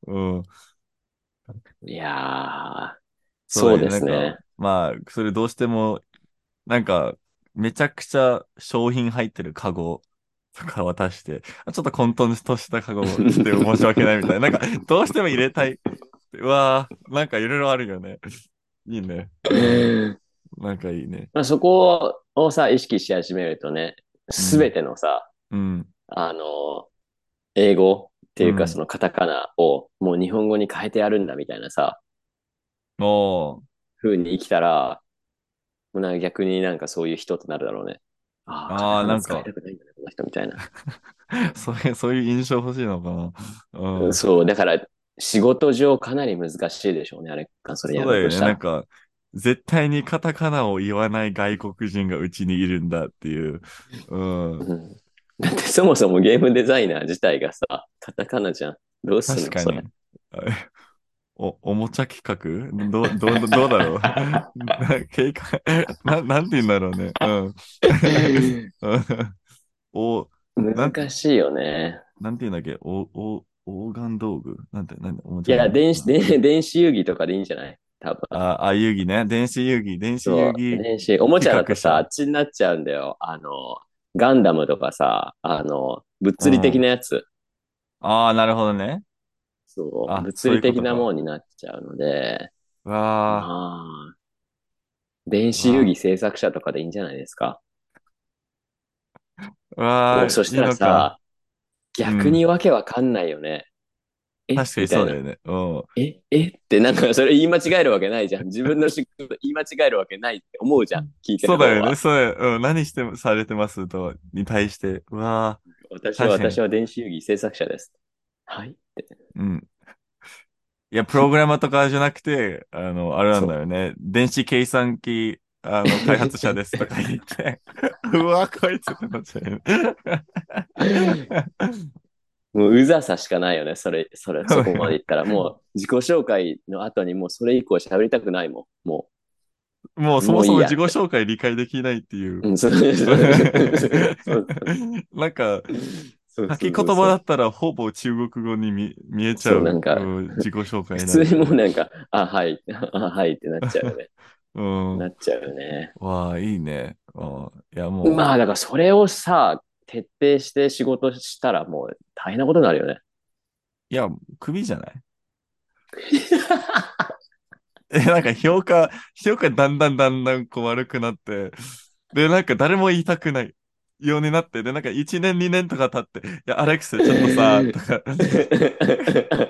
うん。いやー、そそうですねか。まあ、それどうしても、なんか、めちゃくちゃ商品入ってるカゴとか渡して、あちょっと混沌としたカゴで申し訳ないみたいな。なんか、どうしても入れたい。うわーなんかいろいろあるよね。いいね。なんかいいね。まあ、そこをさ、意識し始めるとね、すべてのさ、うん。あの、英語っていううんかそのカタカナをもう日本語に変えてやるんだみたいなさ、おー。風に生きたら、もうなんか逆になんかそういう人となるだろうね。ああ、なんかたくないんだね、この人みたいな。そういう、そういう印象欲しいのかな。うん。そう、だから仕事上かなり難しいでしょうね、あれ、それやそうだよね。ろうとしたら。なんか、絶対にカタカナを言わない外国人がうちにいるんだっていう。うん。うんだってそもそもゲームデザイナー自体がさ、カタカナじゃん。どうすんの確かに。お、おもちゃ企画？どう、どう、どうだろう？な計画な、なんて言うんだろうね。うん。う んお、難しいよね。なんて言うんだっけ？お、お、オーガン道具？なんて、なんで、おもいちゃや、電子、で電子遊戯とかでいいんじゃない？多分。あ、あ、遊戯ね。電子遊戯、電子遊戯。電子、おもちゃだとさ、あ企っちになっちゃうんだよ。あの、ガンダムとかさ、あの、物理的なやつ。ああ、なるほどね。そう、あ物理的なそういうことかものになっちゃうので、わあ、ああ、電子遊戯制作者とかでいいんじゃないですか。わあ、そしたらさ、逆にわけわかんないよね。え？確かにそうだよね。うん。え、え？ってなんかそれ言い間違えるわけないじゃん。自分の仕事言い間違えるわけないって思うじゃん。聞いてる。そうだよね。そうだよ。うん。何して、されてますと、に対して。うわあ、私は、私は電子遊戯制作者です。はい？って。うん。いや、プログラマーとかじゃなくて、あの、あれなんだよね。電子計算機、あの、開発者ですとか言って。うわ、こいつってなっちゃう。もううざさしかないよね。それ、それ、そこまで言ったら。もう自己紹介の後にもうそれ以降喋りたくないもん。ももうそもそも自己紹介理解できないっていう なんか、書き言葉だったらほぼ中国語に見見えちゃう。なんかうん自己紹介普通にもうなんか、あ、はい、あ、はいってなっちゃうよね。うん。なっちゃうよね。わあ、いいね。うんいや、もう。まあ、だからそれをさ、徹底して仕事したらもう大変なことになるよね。いや、クビじゃない？え、なんか評価、評価だんだんだんだんこう悪くなって、で、なんか誰も言いたくないようになって、で、なんか1年2年とか経って、いや、アレックス、ちょっとさ、とか、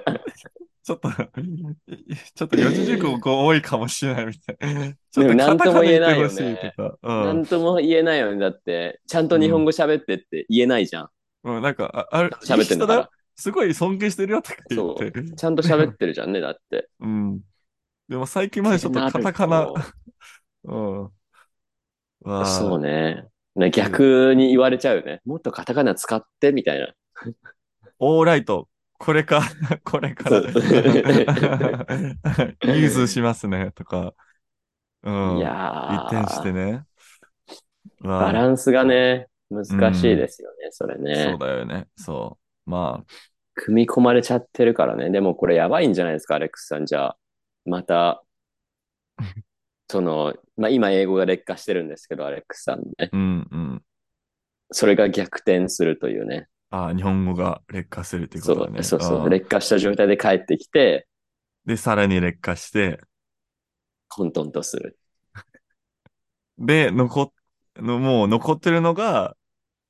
ちょっと、ちょっと四字熟語多いかもしれないみたいな。ちょっとでもなんとも言えないよねカタカナ言ってほしいとか。なんとも言えないよね。だって、ちゃんと日本語喋ってって言えないじゃん。うん。うん、なんか、あある、喋ってんだすごい尊敬してるよとか言そって。う。ちゃんと喋ってるじゃんね、だって。うん。でも最近までちょっとカタカナ、うん。そうね。ね逆に言われちゃうよね。もっとカタカナ使ってみたいな。オーライト。これか、これから。そうユーズしますね、とか。うん。いや一転してー、ね。バランスがね、難しいですよね、それね。そうだよね。そう。まあ、組み込まれちゃってるからね。でもこれやばいんじゃないですか、アレックスさん。じゃあ、また、その、まあ今英語が劣化してるんですけど、アレックスさんね。うんうん。それが逆転するというね。ああ、日本語が劣化するっていうことだね。そうそう。ん劣化した状態で帰ってきて、で、さらに劣化して、混沌とする。で、残っ、のもう残ってるのが、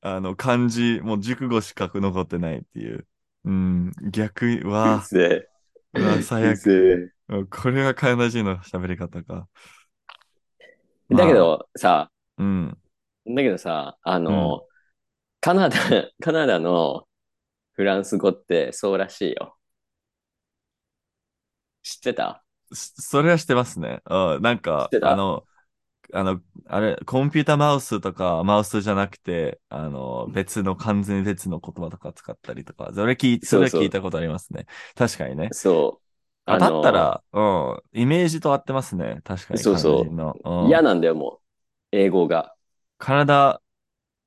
あの、漢字、もう熟語しか残ってないっていう。うん、逆、うわで、うわ最悪。これがカナダ人の喋り方か。だけどさ、うん。だけどさ、あの、カナダ、カナダのフランス語ってそうらしいよ。知ってた？そそれはしてますね。うん、なん知かって、た？あの、あの、あれ、コンピュータマウスとか、マウスじゃなくて、あの、別の、完全に別の言葉とか使ったりとか、それ聞い、それはそうそう聞いたことありますね。確かにね。そう。あだのったら、うん、イメージと合ってますね。確かに。そうそうカナダ人の。うん嫌なんだよ、もう。英語が。カナダ、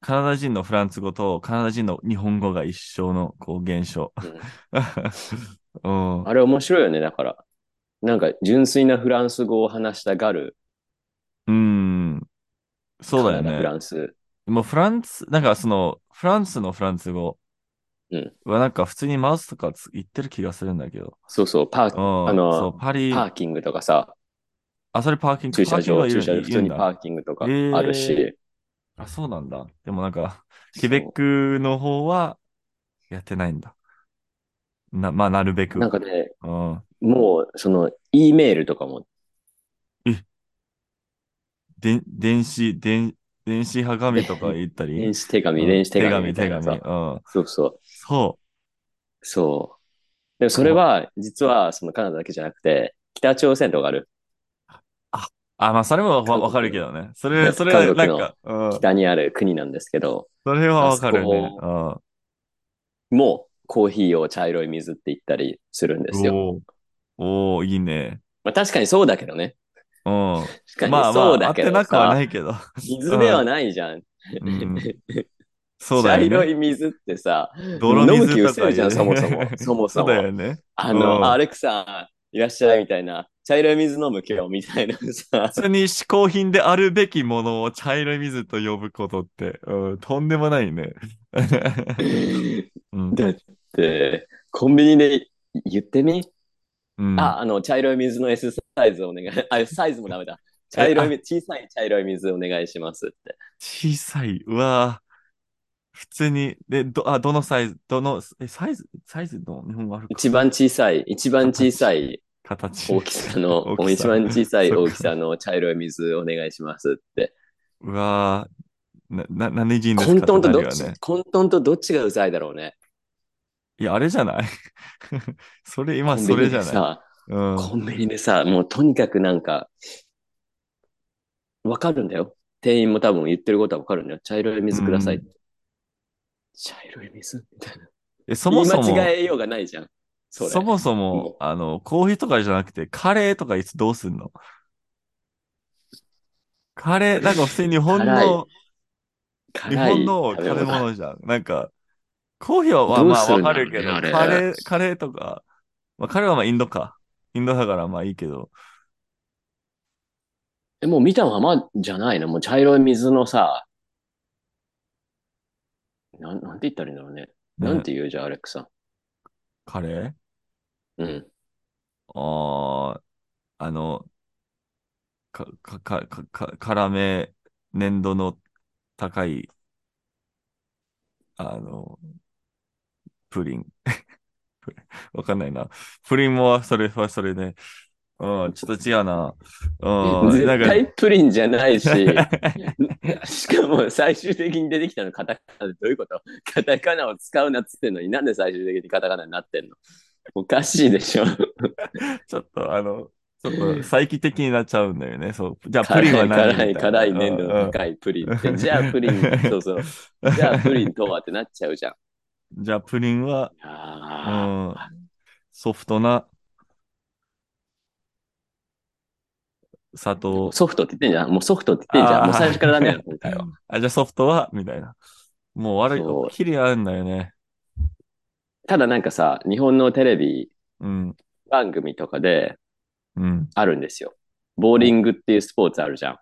カナダ人のフランス語とカナダ人の日本語が一緒の、こう、現象。うん うん。あれ面白いよね、だから。なんか、純粋なフランス語を話したがる。うん。そうだよカナダフラね。ンス。もうフランス、なんかその、フランスのフランス語うんはなんか普通にマウスとかつ言ってる気がするんだけど。そうそう、パー、うん。あのそう、パリ、パーキングとかさ、あ、それパーキング、駐車場、パーキングは駐車場、普通にパーキングとかえーあるし、あ、そうなんだ。でもなんか、ケベックの方はやってないんだ。な、まあ、なるべく。なんかね、うん。もう、その、E メールとかも、で、電子、電、電子はがみとか言ったり？電子手紙、うん電子手紙み手紙、手紙。うん。そうそう、そそう。でもそれは、実は、そのカナダだけじゃなくて、北朝鮮とかある。う。あ、まあ、それもわかるけどね。それ、ねそれはなんか、うん。北にある国なんですけど、それはわかるね。あそもう、コーヒーを茶色い水って言ったりするんですうん。よ。おーおーいいね。まあ確かにそうだけどね。うん。確かにまあまあ、そうだけど合ってなくはなさ、いけど。水ではないじゃん。うん。そうだ茶よね。色い水ってさ、泥飲む気失せるじゃん、そもそも。言 うそもそそうだも。よね。あうんの、アレクさん、いらっしゃいみたいな。茶色い水飲む今日みたいなさ。普通に嗜好品であるべきものを茶色い水と呼ぶことって、うん、とんでもないね。うんだって、コンビニで言ってみ、うん、あ、あの、茶色い水の S サイズお願い。あ、サイズもダメだ。茶色い水、小さい茶色い水お願いしますって。小さい。うわぁ普通に、で、ど、あ、どのサイズ、どの、え、サイズ、サイズの日本語あるか一番小さい、一番小さい形。大きさの、大一番小さい大きさの茶色い水お願いしますって。うわぁな、な、何人ですか混沌とどっち。混沌とどっちがうざいだろうね。いや、あれじゃない それ、今それじゃない。コンビニでさ、もうとにかくなんか、わかるんだよ。店員も多分言ってることはわかるんだよ。茶色い水くださいって。茶色い水みたいな。え、そもそも、言い間違えようがないじゃん。それ。そもそもあの、コーヒーとかじゃなくて、カレーとかいつどうすんの？カレー、なんか普通に日本の、日本の食べ物物じゃん。なんか、コーヒーはまあわかるけど、カレー、カレーとか、まあカレーはまあインドか。インドだからまあいいけど、え、もう見たままじゃないの？もう茶色い水のさ、なん、なんて言ったらいいんだろうね。ね。なんて言う？じゃん、アレックさん。カレー？うん。あーあの、か、か、か、か、か、辛め、粘度の高い、あの、プリン。わかんないな。プリンもそれはそれで、うん、ちょっと違うな。うん、絶なんか、対プリンじゃないし、しかも最終的に出てきたのカタカナでどういうこと？カタカナを使うなっつってんのになんで最終的にカタカナになってんの？おかしいでしょ。ちょっとあの、ちょっと再帰的になっちゃうんだよね。そう。じゃあ、プリンは何辛い辛いな粘度の高いプリンって。じゃあプリン、そうそう。じゃあプリンとはってなっちゃうじゃん。うんじゃあ、プリンは、うあん、ソフトな砂糖ー。ソフトって言ってんじゃん。もうソフトって言ってんじゃん。もう最初からダメだよ、今回は。あ、じゃあソフトはみたいな。もうあれそう、キリあるんだよね。ただなんかさ、日本のテレビうん。番組とかでうん。あるんですよ。ボーリングっていうスポーツあるじゃん。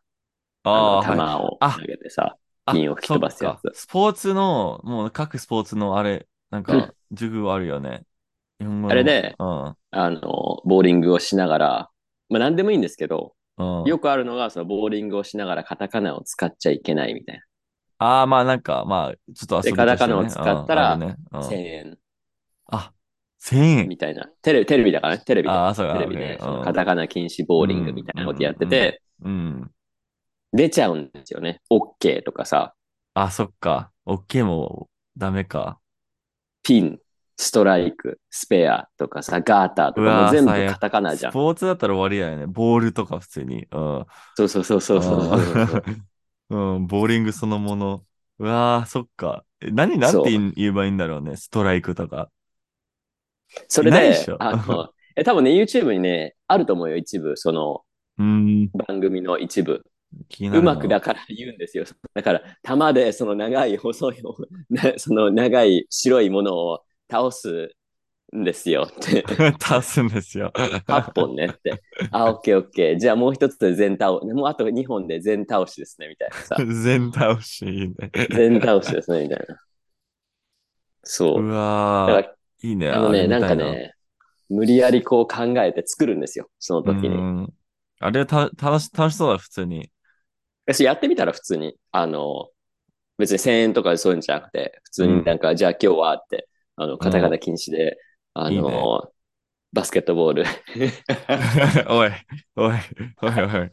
あの、あ。球をあ投げてさ、あピンを吹き飛ばすやつスポーツの、もう各スポーツのあれ、なんか、授業あるよね。あれでうん。あの、ボーリングをしながら、まあ何でもいいんですけど、うん。よくあるのが、そのボーリングをしながらカタカナを使っちゃいけないみたいああ、まあなんか、まあ、ちょっと遊びね。でカタカナを使ったらうんあるねうんな。1000円あ、1000円。みたいな。テレビ、テレビだからね、テレビで。ああ、そうか。テレビで、カタカナ禁止ボーリングみたいなことやってて、うん。出ちゃうんですよね。OK とかさ、あ、そっか。OK もダメか。ピン、ストライク、スペアとかさ、ガーターとかもう全部カタカナじゃん。スポーツだったら終わりだよね。ボールとか普通に。うん。そうそうそうそうそうそうん、うん ボーリングそのもの。うわー、そっか。え何、なんて言えばいいんだろうね。ストライクとか。それでであの、え、多分ね、YouTube にね、あると思うよ、一部、そのうん、番組の一部。うまくだから言うんですよ。だから、弾でその長い細い、な その長い白いものを倒すんですよ って。倒すんですよ。8本ねって。あ、オッケーオッケー。じゃあもう一つで全倒し、もうあと2本で全倒しですね、みたいなさ。全倒しいいね。全倒しですね、みたいな。そうう。わいいね。あのね、なんかね、無理やりこう考えて作るんですよ、その時に。うんあれた楽し、楽しそうだ、普通に。私やってみたら普通に、あの、別に1000円とかそういうんじゃなくて、普通になんか、じゃあ今日はって、あの、カタカナ禁止で、あの、いいねバスケットボール。おい、おい、おい、おい。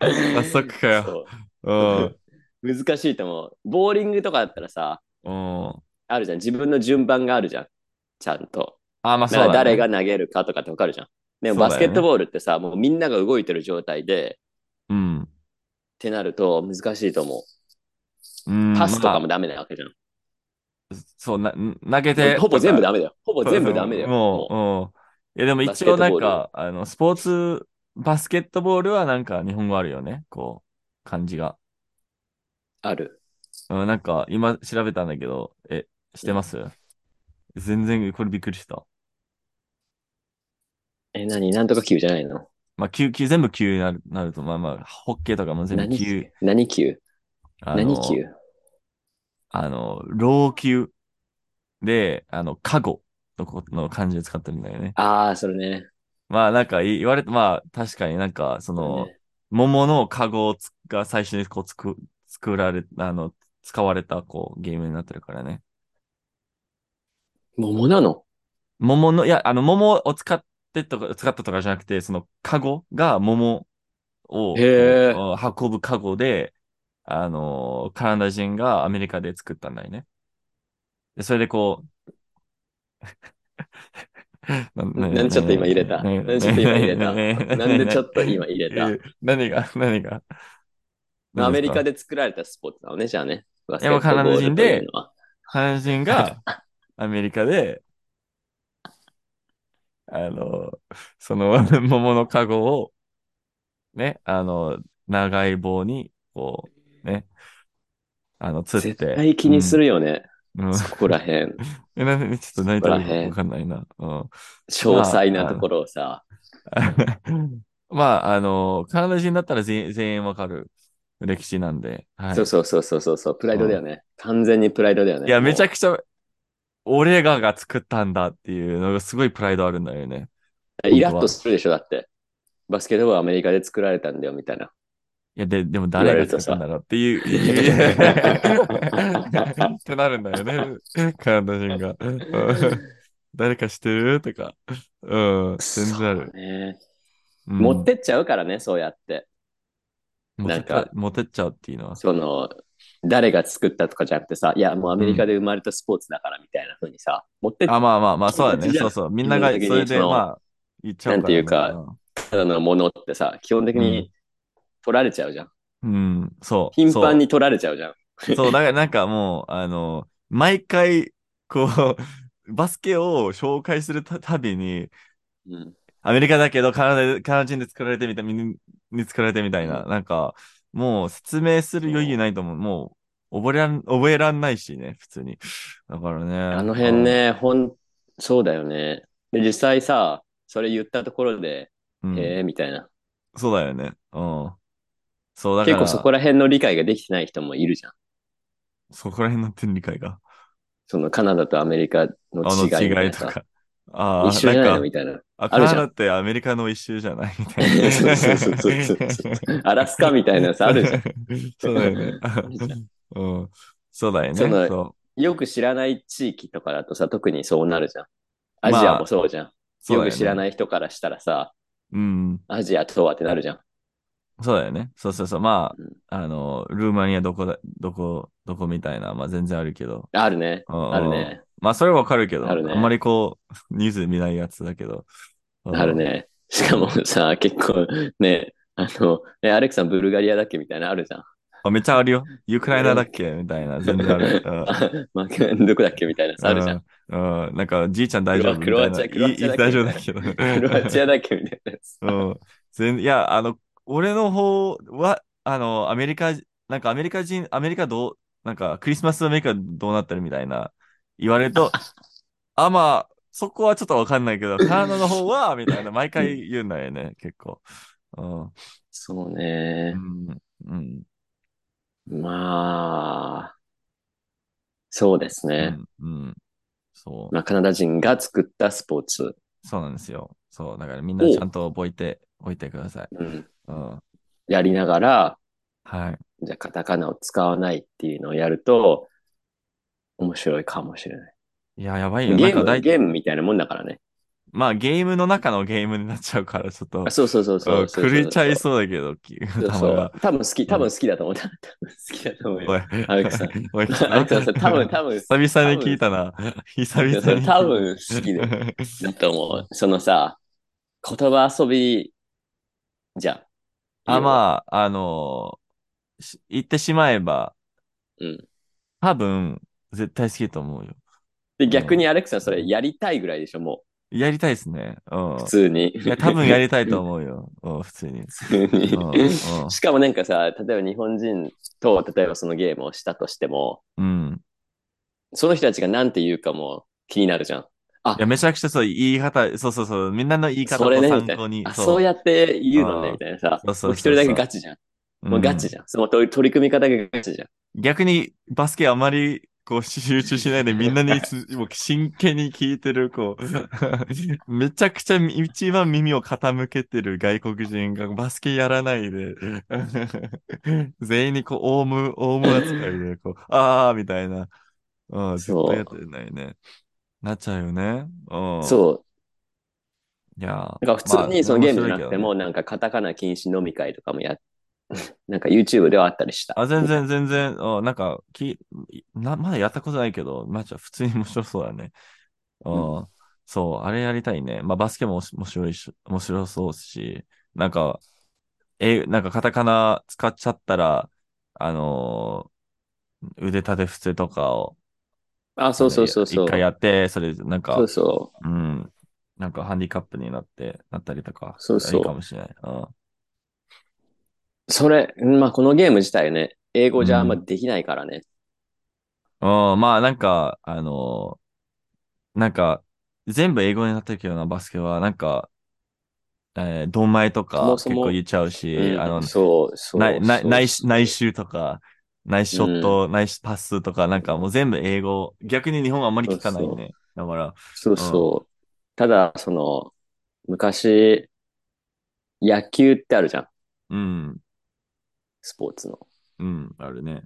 早速かよ。難しいと思う。ボーリングとかだったらさ、うん。あるじゃん。自分の順番があるじゃん。ちゃんと。あ、まあそうだ、ね。誰が投げるかとかってわかるじゃん。でもバスケットボールってさ、もうみんなが動いてる状態で、うん。ってなると難しいと思うんう。パスとかまもダメなわけじゃん。あそう、な、投げて。ほぼ全部だダメだよ。ほぼ全部ダメだよ。もう、もうん。いや、でも一応なんか、あの、スポーツ、バスケットボールはなんか日本語あるよね。こう、漢字が。うある。うん、なんか、今調べたんだけど、え、してます？全然、これびっくりした。え、何？なんとか球じゃないの？まあ、級、級、全部級になる、なると、まあまあ、ホッケーとかも全部何？級。何球あの何球あの、老朽で、あの、カゴのこの漢字で使ってるんだよね。ああ、それね。まあ、なんか言われて、まあ、確かになんか、その、ね桃のカゴをつが最初にこうつく、作られ、あの、使われた、こう、ゲームになってるからね。桃なの？桃の、いや、あの、桃を使ってとか、使ったとかじゃなくて、その、カゴが桃を運ぶカゴで、あの、カナダ人がアメリカで作ったんだよね。で、それでこう、ななんでちょっと今入れた？ねなんでちょっと今入れた？ねなんでちょっと今入れた？え何が何が？アメリカでで作られたスポーツなのね、じゃあね。バスいやもうカナダ人でケットボールというのは。カナダ人が アメリカで、あの、その 桃のカゴを、ね、あの、長い棒に、こう、ね、あの、釣って。絶対気にするよね。うん。うんそこらへん。え、なんで、ちょっと泣いたらわかんないな。うん。詳細なところをさ。まあ、あの、カナダ人だったら全全員わかる歴史なんで。はい。そうそうそうそうそうそう。プライドだよね。完全にプライドだよね。いや、めちゃくくちゃ、俺がが作ったんだっていうのがすごいプライドあるんだよね。イラッとするでしょ、だって。バスケットボールはアメリカで作られたんだよ、みたいな。いや、で、でも誰が作ったんだろうっていう。ってなるんだよね。カナダ人が。うん誰か知ってる？とか。うん。全然あるそう。ね。うん持ってっちゃうからね、そうやって。なんか持ってっちゃうっていうのは。その、誰が作ったとかじゃなくてさ、いや、もうアメリカで生まれたスポーツだからみたいな風にさ、持ってっあ、まあまあまあ、そうだね。そうそう。みんなが、それで、まあ、言っちゃうから、ね。なんていうかただのものってさ、基本的に取られちゃうじゃん。うん。うん、そう。頻繁に取られちゃうじゃん。そう。だからなんかもう、あの、毎回、こう、バスケを紹介するたたびに、うん。アメリカだけどカナダで、カナダ人で作られてみたい、にに作られてみたいな、うなんか、もう説明する余裕ないと思う。も覚えらん、覚えらんないしね、普通に。だからね。あの辺ね、ほん、そうだよね。で、実際さ、それ言ったところで、うん。へえ、みたいな。そうだよね。うん。そう、だから、結構そこら辺の理解ができてない人もいるじゃん。そこら辺の点理解が？そのカナダとアメリカの違いみたい違い。とか。ああ、一緒じゃないの？みたいな。あ、あるじってアメリカの一周じゃない？みたいな。そうそうそうそうそう。アラスカみたいなやつあるじゃん。そうだよね。うん。そうだよね。そのそよく知らない地域とかだとさ、特にそうなるじゃん。アまあジアもそうじゃん。う。そうだよく知らない人からしたらさ、うん。アジアとはってなるじゃん。そうだよね。そうそうそう。まうんあ、あの、ルーマニアどこだ、どこ、どこみたいな、まあ全然あるけど。あるね。うんあるね。まあそれはわかるけど、あるねあんまりこう、ニュースで見ないやつだけど。うんある。ね。しかもさ、結構ね、あの、ね、アレクさんブルガリアだっけみたいなのあるじゃん。あめっちゃあるよ。ユクライナだっけ？みたいな。全然ある。うんどこだっけみたいなさ、あるじゃん。うん。うん。なんか、じいちゃん大丈夫？クロアチア、クロアチアだっけ？いい大丈夫だけ？ど。クロアチアだっけ？みたいな。うん。全いや、あの、俺の方は、あの、アメリカ、なんかアメリカ人、アメリカどう、なんかクリスマスアメリカどうなってるみたいな言われると、あ、まあ、そこはちょっとわかんないけど、カナダの方は、みたいな、毎回言うんだよね、結構。うん。そうねう。ん。うん。まあ、そうですうね。ん。うん。そう。まあ、カナダ人が作ったスポーツ。そうなんですよ。そう。だからみんなちゃんと覚えて、覚えてください。うん。うん。やりながら、はい。じゃあカタカナを使わないっていうのをやると、面白いかもしれない。いや、やばいよ。ゲーム、ゲームみたいなもんだからね。まあ、ゲームの中のゲームになっちゃうから、ちょっとあ、そうそうそうそう。狂っちゃいそうだけど、きそうそう。多分好き、多分好きだと思う。多分好きだと思うよ。おい、アレクさんおい、アレクさん、多分、多分、久々に聞いたな。久々に。多分好きでだと思う。そのさ、言葉遊びじゃん。あ、まあ、あの言ってしまえば、うん。多分、絶対好きだと思うよ。で、逆にアレクさんそれやりたいぐらいでしょ、もやりたいですね。うんう。普。通に。いや、多分やりたいと思うよ。うん、普通に。普通にしかもなんかさ、例えば日本人と、例えばそのゲームをしたとしても、うん。その人たちが何て言うかも気になるじゃん。あいや、めちゃくちゃそう、言い方、そうそうそう、みんなの言い方をそれね、みたい参考に。な。あ、そうやって言うのね、うんみたいなさ。そうそうそうそうもう一人だけガチじゃん。もうガチじゃん。その取り組み方がガチじゃん。逆にバスケあまりこう集中しないでみんなにすもう真剣に聞いてる、こう、めちゃくちゃ一番耳を傾けてる外国人がバスケやらないで、全員にこう、オウム、オウム扱いで、こう、あーみたいな、うん、ずっそうとやってないね。なっちゃうよね。うん。そう。いやだから普通にそのゲームじゃなくても、まあなんかカタカナ禁止飲み会とかもやっ、なんか YouTube ではあったりした。あ、全然、全然、うんなんか、き、な、まだやったことないけど、まあ、じゃあ普通に面白そうだね。うん。そう、あれやりたいね。まあ、バスケも面白いし、面白そうし、なんか、え、なんかカタカナ使っちゃったら、あのー腕立て伏せとかを、あ、そうそうそうそう。一回やって、それ、なんかそう、そうん。なんかハンディカップになって、なったりとか、そうそういいかもしれない。うん。う。それ、まあこのゲーム自体ね、英語じゃあんまできないからね。うん、まあなんか、あのーなんか、全部英語になってるけどな、バスケは、なんか、えー、ドンマイとか結構言っちゃうし、うんあの、そう、そう。内し内周とか、内ショット、内しパスとか、なんかもう全部英語。逆に日本はあんまり聞かないね。だから、そうそう。ただ、その、昔、野球ってあるじゃん。うん、スポーツの。うん、あるね。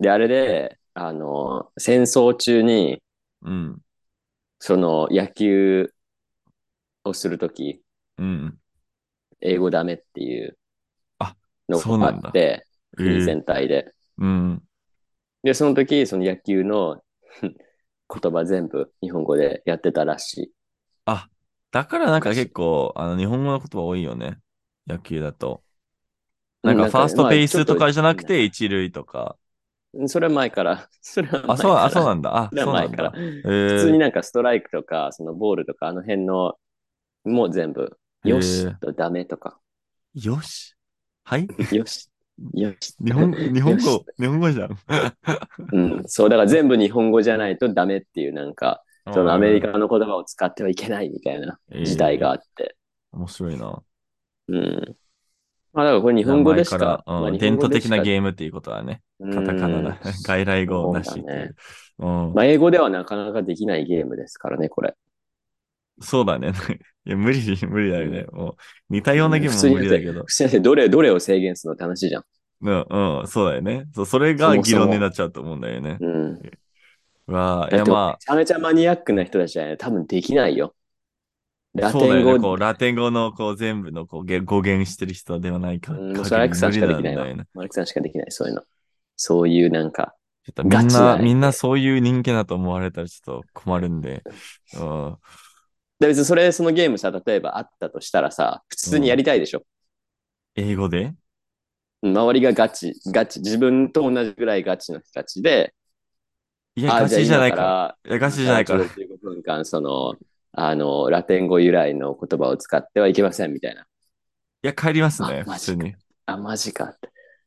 で、あれで、あの、戦争中に、うん、その野球をするとき、うん。英語ダメっていうあのがあって、え国ー全体で。うん。で、その時、その野球の言葉全部日本語でやってたらしい。あ、だからなんか結構、あの、日本語の言葉多いよね。野球だと。なんか、ファーストベースとかじゃなくて、一塁とか。それ は前から、それは前。あ、そう、あ、そうなんだ。あ、それそうなんだ。は前から。え普通になんかストライクとか、そのボールとか、あの辺の、もう全部、よしとダメとか、よし？はい？よし。よ日本、日本語、日本語じゃん。うん、そう、だから全部日本語じゃないとダメっていう、なんか、そのアメリカの言葉を使ってはいけないみたいな時代があって。面白いな。うん。まあだからこれ日本語でし前か。ら、うんまあ伝統的なーゲームっていうことはね。ムカタカナだ。外来語なしっていう。うんまあ英語ではなかなかできないゲームですからね、これ。そうだね。いや、無理、無理だよね。もう、似たようなゲームも無理だけど。普通にどれ、どれを制限するのって話じゃん。うん、うん、そうだよね。そう、それが議論になっちゃうと思うんだよね。うん。うわあ、いや、だってめまちゃめちゃマニアックな人たちはね、多分できないよ。あ、ラテン語ね。こう、ラテン語の、こう、全部の、こう、げ語源してる人ではないか。うん、それアレックさんしかできないわ。アレックさんしかできない、そういうの。そういうなんか、みんな、みんなそういう人間だと思われたらちょっと困るんで。うん。で別にそれ、そのゲームさ、例えばあったとしたらさ、普通にやりたいでしょ？英語で？周りがガチ、ガチ、自分と同じぐらいガチの人たちで、いや、ガチじゃないか。ら。いや、ガチじゃないから。15分間、その、あの、ラテン語由来の言葉を使ってはいけませんみたいな。いや、帰りますね、普通に。あ、マジか。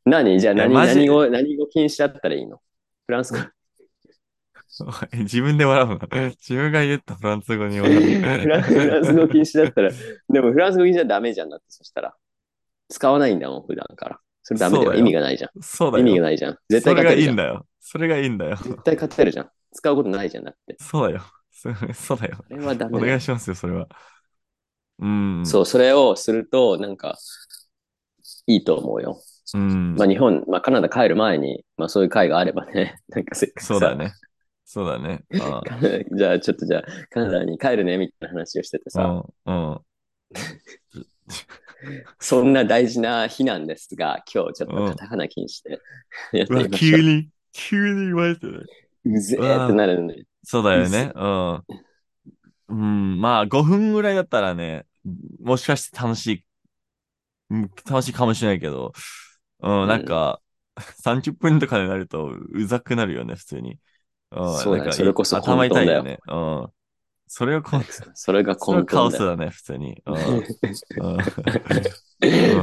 何？じゃあ何、何語、何語禁止だったらいいの？フランス語？自分で笑うの？自分が言ったフランス語に笑う。フランス語禁止だったら、でもフランス語禁止はダメじゃんだって、そしたら。使わないんだもん、普段から。それダメだよ。だよ意味がないじゃん。そうだ意味がよ。ないじゃん。絶それが対勝てるじゃん。いいんだよ。それがいいんだよ。絶対勝てるじゃん。使うことないじゃんだって。そうだよ。そ そうだよ。あれはダおメだよ願いしますよ、それは。うん。そう、それをすると、なんか、いいと思うよ。うん。まあ日本、まあカナダ帰る前に、まあそういう会があればね、なんかせっかくさそうだね。そうだね。あカナダじゃあちょっとじゃあカナダに帰るねみたいな話をしててさ、うん。うん。そんな大事な日なんですが、今日ちょっとカタカナ禁止でやって。急に、急に言われてる。うぜーってなるのね。そうだよね。うん。うん、まあ、5分ぐらいだったらね、もしかして楽しい、うん楽しいかもしれないけど、うん、なんか、30分とかになるとうざくなるよね、普通に。うん、そうだねそれこそ頭痛いよ混ね。うん。それをこん、それがそれは根本だよ。カオスだね、普通に。うん。うん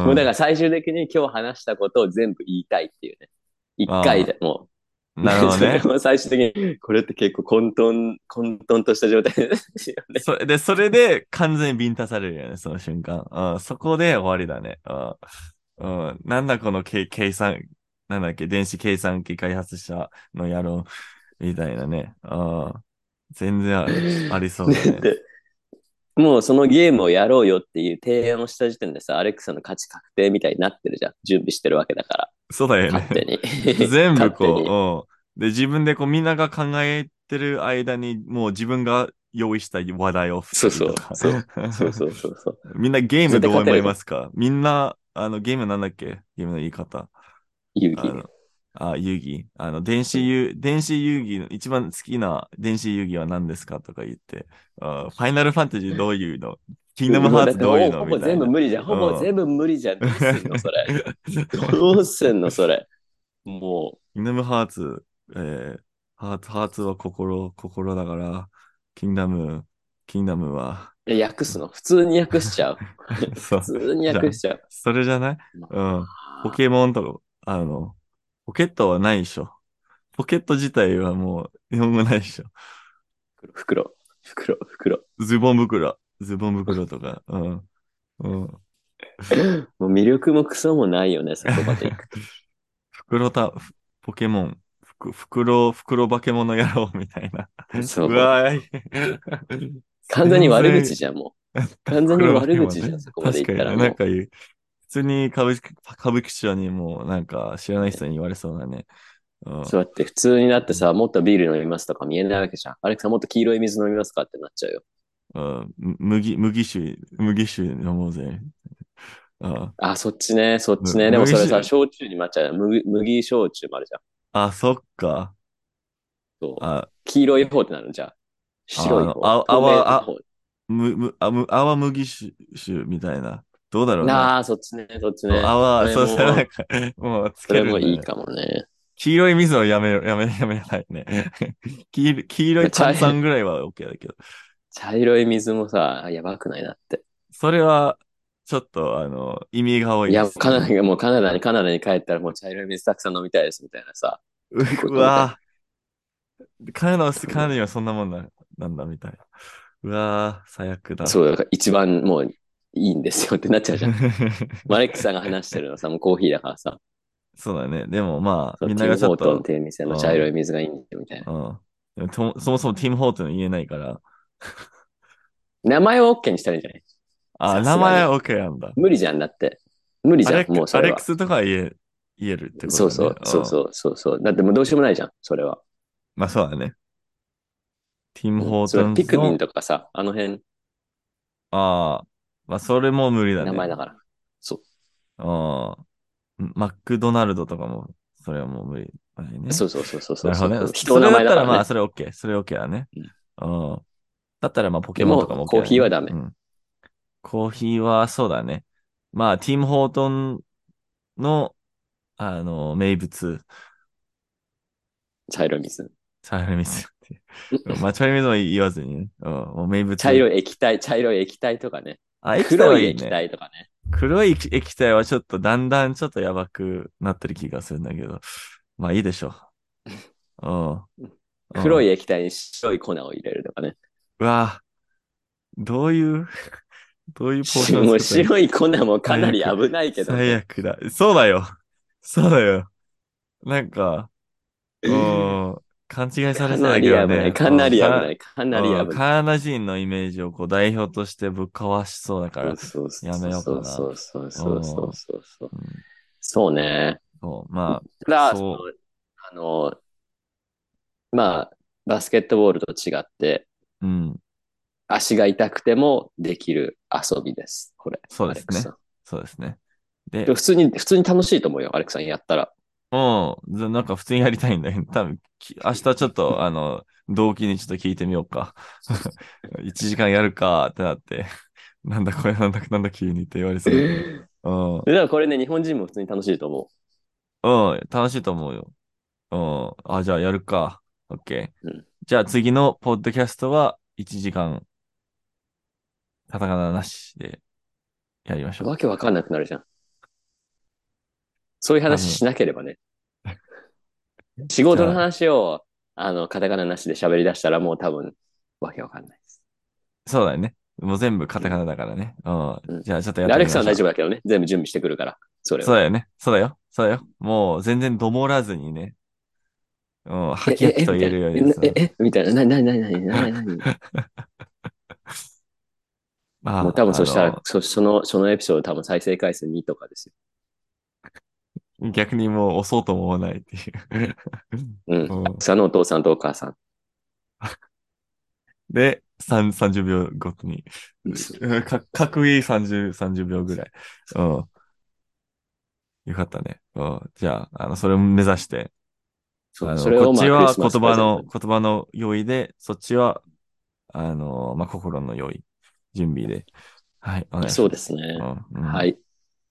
もうだから最終的に今日話したことを全部言いたいっていうね。一回でもう。なるほどね そ。れも最終的に、これって結構混沌、混沌とした状態ですよね。それで、それで完全にビンタされるよね、その瞬間。うん、そこで終わりだね。うん。うん、なんだこの計計算、なんだっけ、電子計算機開発者の野郎、みたいなね。うん。全然ある ありそうだね。でもうそのゲームをやろうよっていう提案をした時点でさ、アレックさんの勝ち確定みたいになってるじゃん。準備してるわけだから。そうだよ勝手ね。に。全部こう、うん。で、自分でこう、みんなが考えてる間に、もう自分が用意した話題を振そうそうそうそうそうそうそう。みんなゲームどう思いますか？みんな、あの、ゲームなんだっけ？ゲームの言い方。遊戯。あ遊戯？あの、電子遊、電子遊戯の一番好きな電子遊戯は何ですかとか言って、あファイナルファンタジー どういうの？キングダムハーツどういうの？ほぼみたいな。全部無理じゃん。ほぼうん全部無理じゃん。どうすんのそれ。どうすんのそれ。もキングダムハーツ、えー、ハーツ、ハーツは心、心だから、キングダム、キングダムは、う、いや訳すの。普通に訳しちゃう。そう普。通に訳しちゃう。それじゃない？うん。ポケモンとか、あの、ポケットはないでしょ。ポケット自体はもう日本語ないでしょ。袋、袋、袋。ズボン袋、ズボン袋とか。うん。うん。もう魅力もクソもないよね、そこまで行く。袋た、ふポケモン、ふく袋、袋化け物野郎みたいな。そううわーい。完全に悪口じゃん、もう。完全に悪口じゃん、そこまで確かに、行ったらもう。なんか言う。普通に歌舞伎歌舞伎町にもなんか知らない人に言われそうだね。うん、そうやって普通になってさ、もっとビール飲みますとか見えないわけじゃん。アレクさんもっと黄色い水飲みますかってなっちゃうよ。うん、麦、麦酒、麦酒飲もうぜ。ああ、そっちね、そっちね。むでもそれさ、焼酎に抹茶、麦麦焼酎もあるじゃん。あ、そっか。そうあ、黄色い方ってなるじゃん。白い方。あのああ方む、む、あ、む、泡麦酒酒みたいな。どうだろうね。なあ、そっちね、そっちね。泡、それもそうそう、なんか、もうつそれけるんだねもいいかもね。黄色い水をやめろ、やめ、やめないね。黄色黄色い炭酸ぐらいは OK だけど。茶色い水もさ、やばくない？なって。それは、ちょっと、あの、意味が多いいや、です、カナダに、もうカナダに、カナダに帰ったらもう茶色い水たくさん飲みたいですみたいなさ。ううわぁ。カナダは、カナダにはそんなもんななんだ、みたいな。うわぁ、最悪だ。そう、だから一番もういいんですよってなっちゃうじゃん。マレックさんが話してるのさ、もうコーヒーだからさ。そうだね。でもまあ、みんながちょっとティムホートンっ、ていう店の茶色い水がいいんだよみたいな。うん。そもそもティム・ホートン言えないから。名前を OK にしたらいいんじゃない？あ、名前は OK なんだ。無理じゃんだって。無理じゃん、もうそれはアレック。スとかは言え、言えるってことそうそう、そうう。そう、そうそう。だってもうどうしようもないじゃん、それは。まあそうだね。ティム・ホートンピクミンの、とかさ、あの辺、ああ、まあそれも無理だね。名前だから。そう。ああ、マクドナルドとかも、それはもう無理だね。そうそうそうそうそう。なるほどね。人の名前だから、ね。それだったらまあ、それ OK。それ OK だね。うん。だったらまあ、ポケモンとかも OK だね、コーヒーはダメうんコーヒーはそうだね。まあ、ティム・ホートンの、あの、名物、茶色い水。茶色い水って。まあ、茶色い水も言わずにね。うん、もう名物。茶色い液体、茶色い液体とかね。あ、液体黒液はいいね。体とかね。黒い液体はちょっとだんだんちょっとやばくなってる気がするんだけど。まあいいでしょう。うん。い。黒い液体に白い粉を入れるとかね。うわどういう、どういうポーションもう作った白い粉もかなり危ないけど、最悪だ。そうだよ。そうだよ。なんか、うん、勘違いされそうだけどね。危ない。かなり危うんない。かなり危ない。うんカナダ人のイメージをこう代表としてぶっかわしそうだから。やめようかなそうそうそうそうそうそう。うんそうね。そう、まただ、そあの、まあ、バスケットボールと違って、あ、うん、足が痛くてもできる遊びです。これ。そうですねそうですね。で普通に、普通に楽しいと思うよ、アレックさんやったら。うん、ずなんか普通にやりたいんだよ。多分、き明日ちょっと、あの、動機にちょっと聞いてみようか。1時間やるかってなって、なんだこれなんだなんだ急にって言われそうだけど。だからこれね、日本人も普通に楽しいと思うん、うん、楽しいと思うよ。うん、あ、じゃあやるか。オッケー。うんじゃあ次のポッドキャストは1時間、カタカナなしでやりましう。ょう。わけわかんなくなるじゃん。そういう話しなければね。仕事の話を、あの、カタカナなしで喋り出したらもう多分、わけわかんないです。そうだよね。もう全部カタカナだからね。うん。うんじゃあちょっとやでアレックさんは大ってみましょう。丈夫だけどね。全部準備してくるから。それは。そうだよね。そうだよ。そうだよ。もう全然どもらずにね。うん、はきはきと言えるようにさえ、え、え、みたいな。な、な、な、な、な、な、な、まあもう多分そしたあら、そその、そのエピソード多分再生回数2とかですの逆にもう押そうとも思わないっていう。よ。うん。うん草のお父さんとお母さん。で、3 30秒ごとに。うんか、かっこいい30、30秒ぐらい。うん。よかったね。うん。じゃあ、あの、それを目指して。そうそれをこっちは言葉の、言葉の用意で、そっちは、あの、まあ、心の用意、準備で。はい、お願いします。トそうですね。うんうんはい。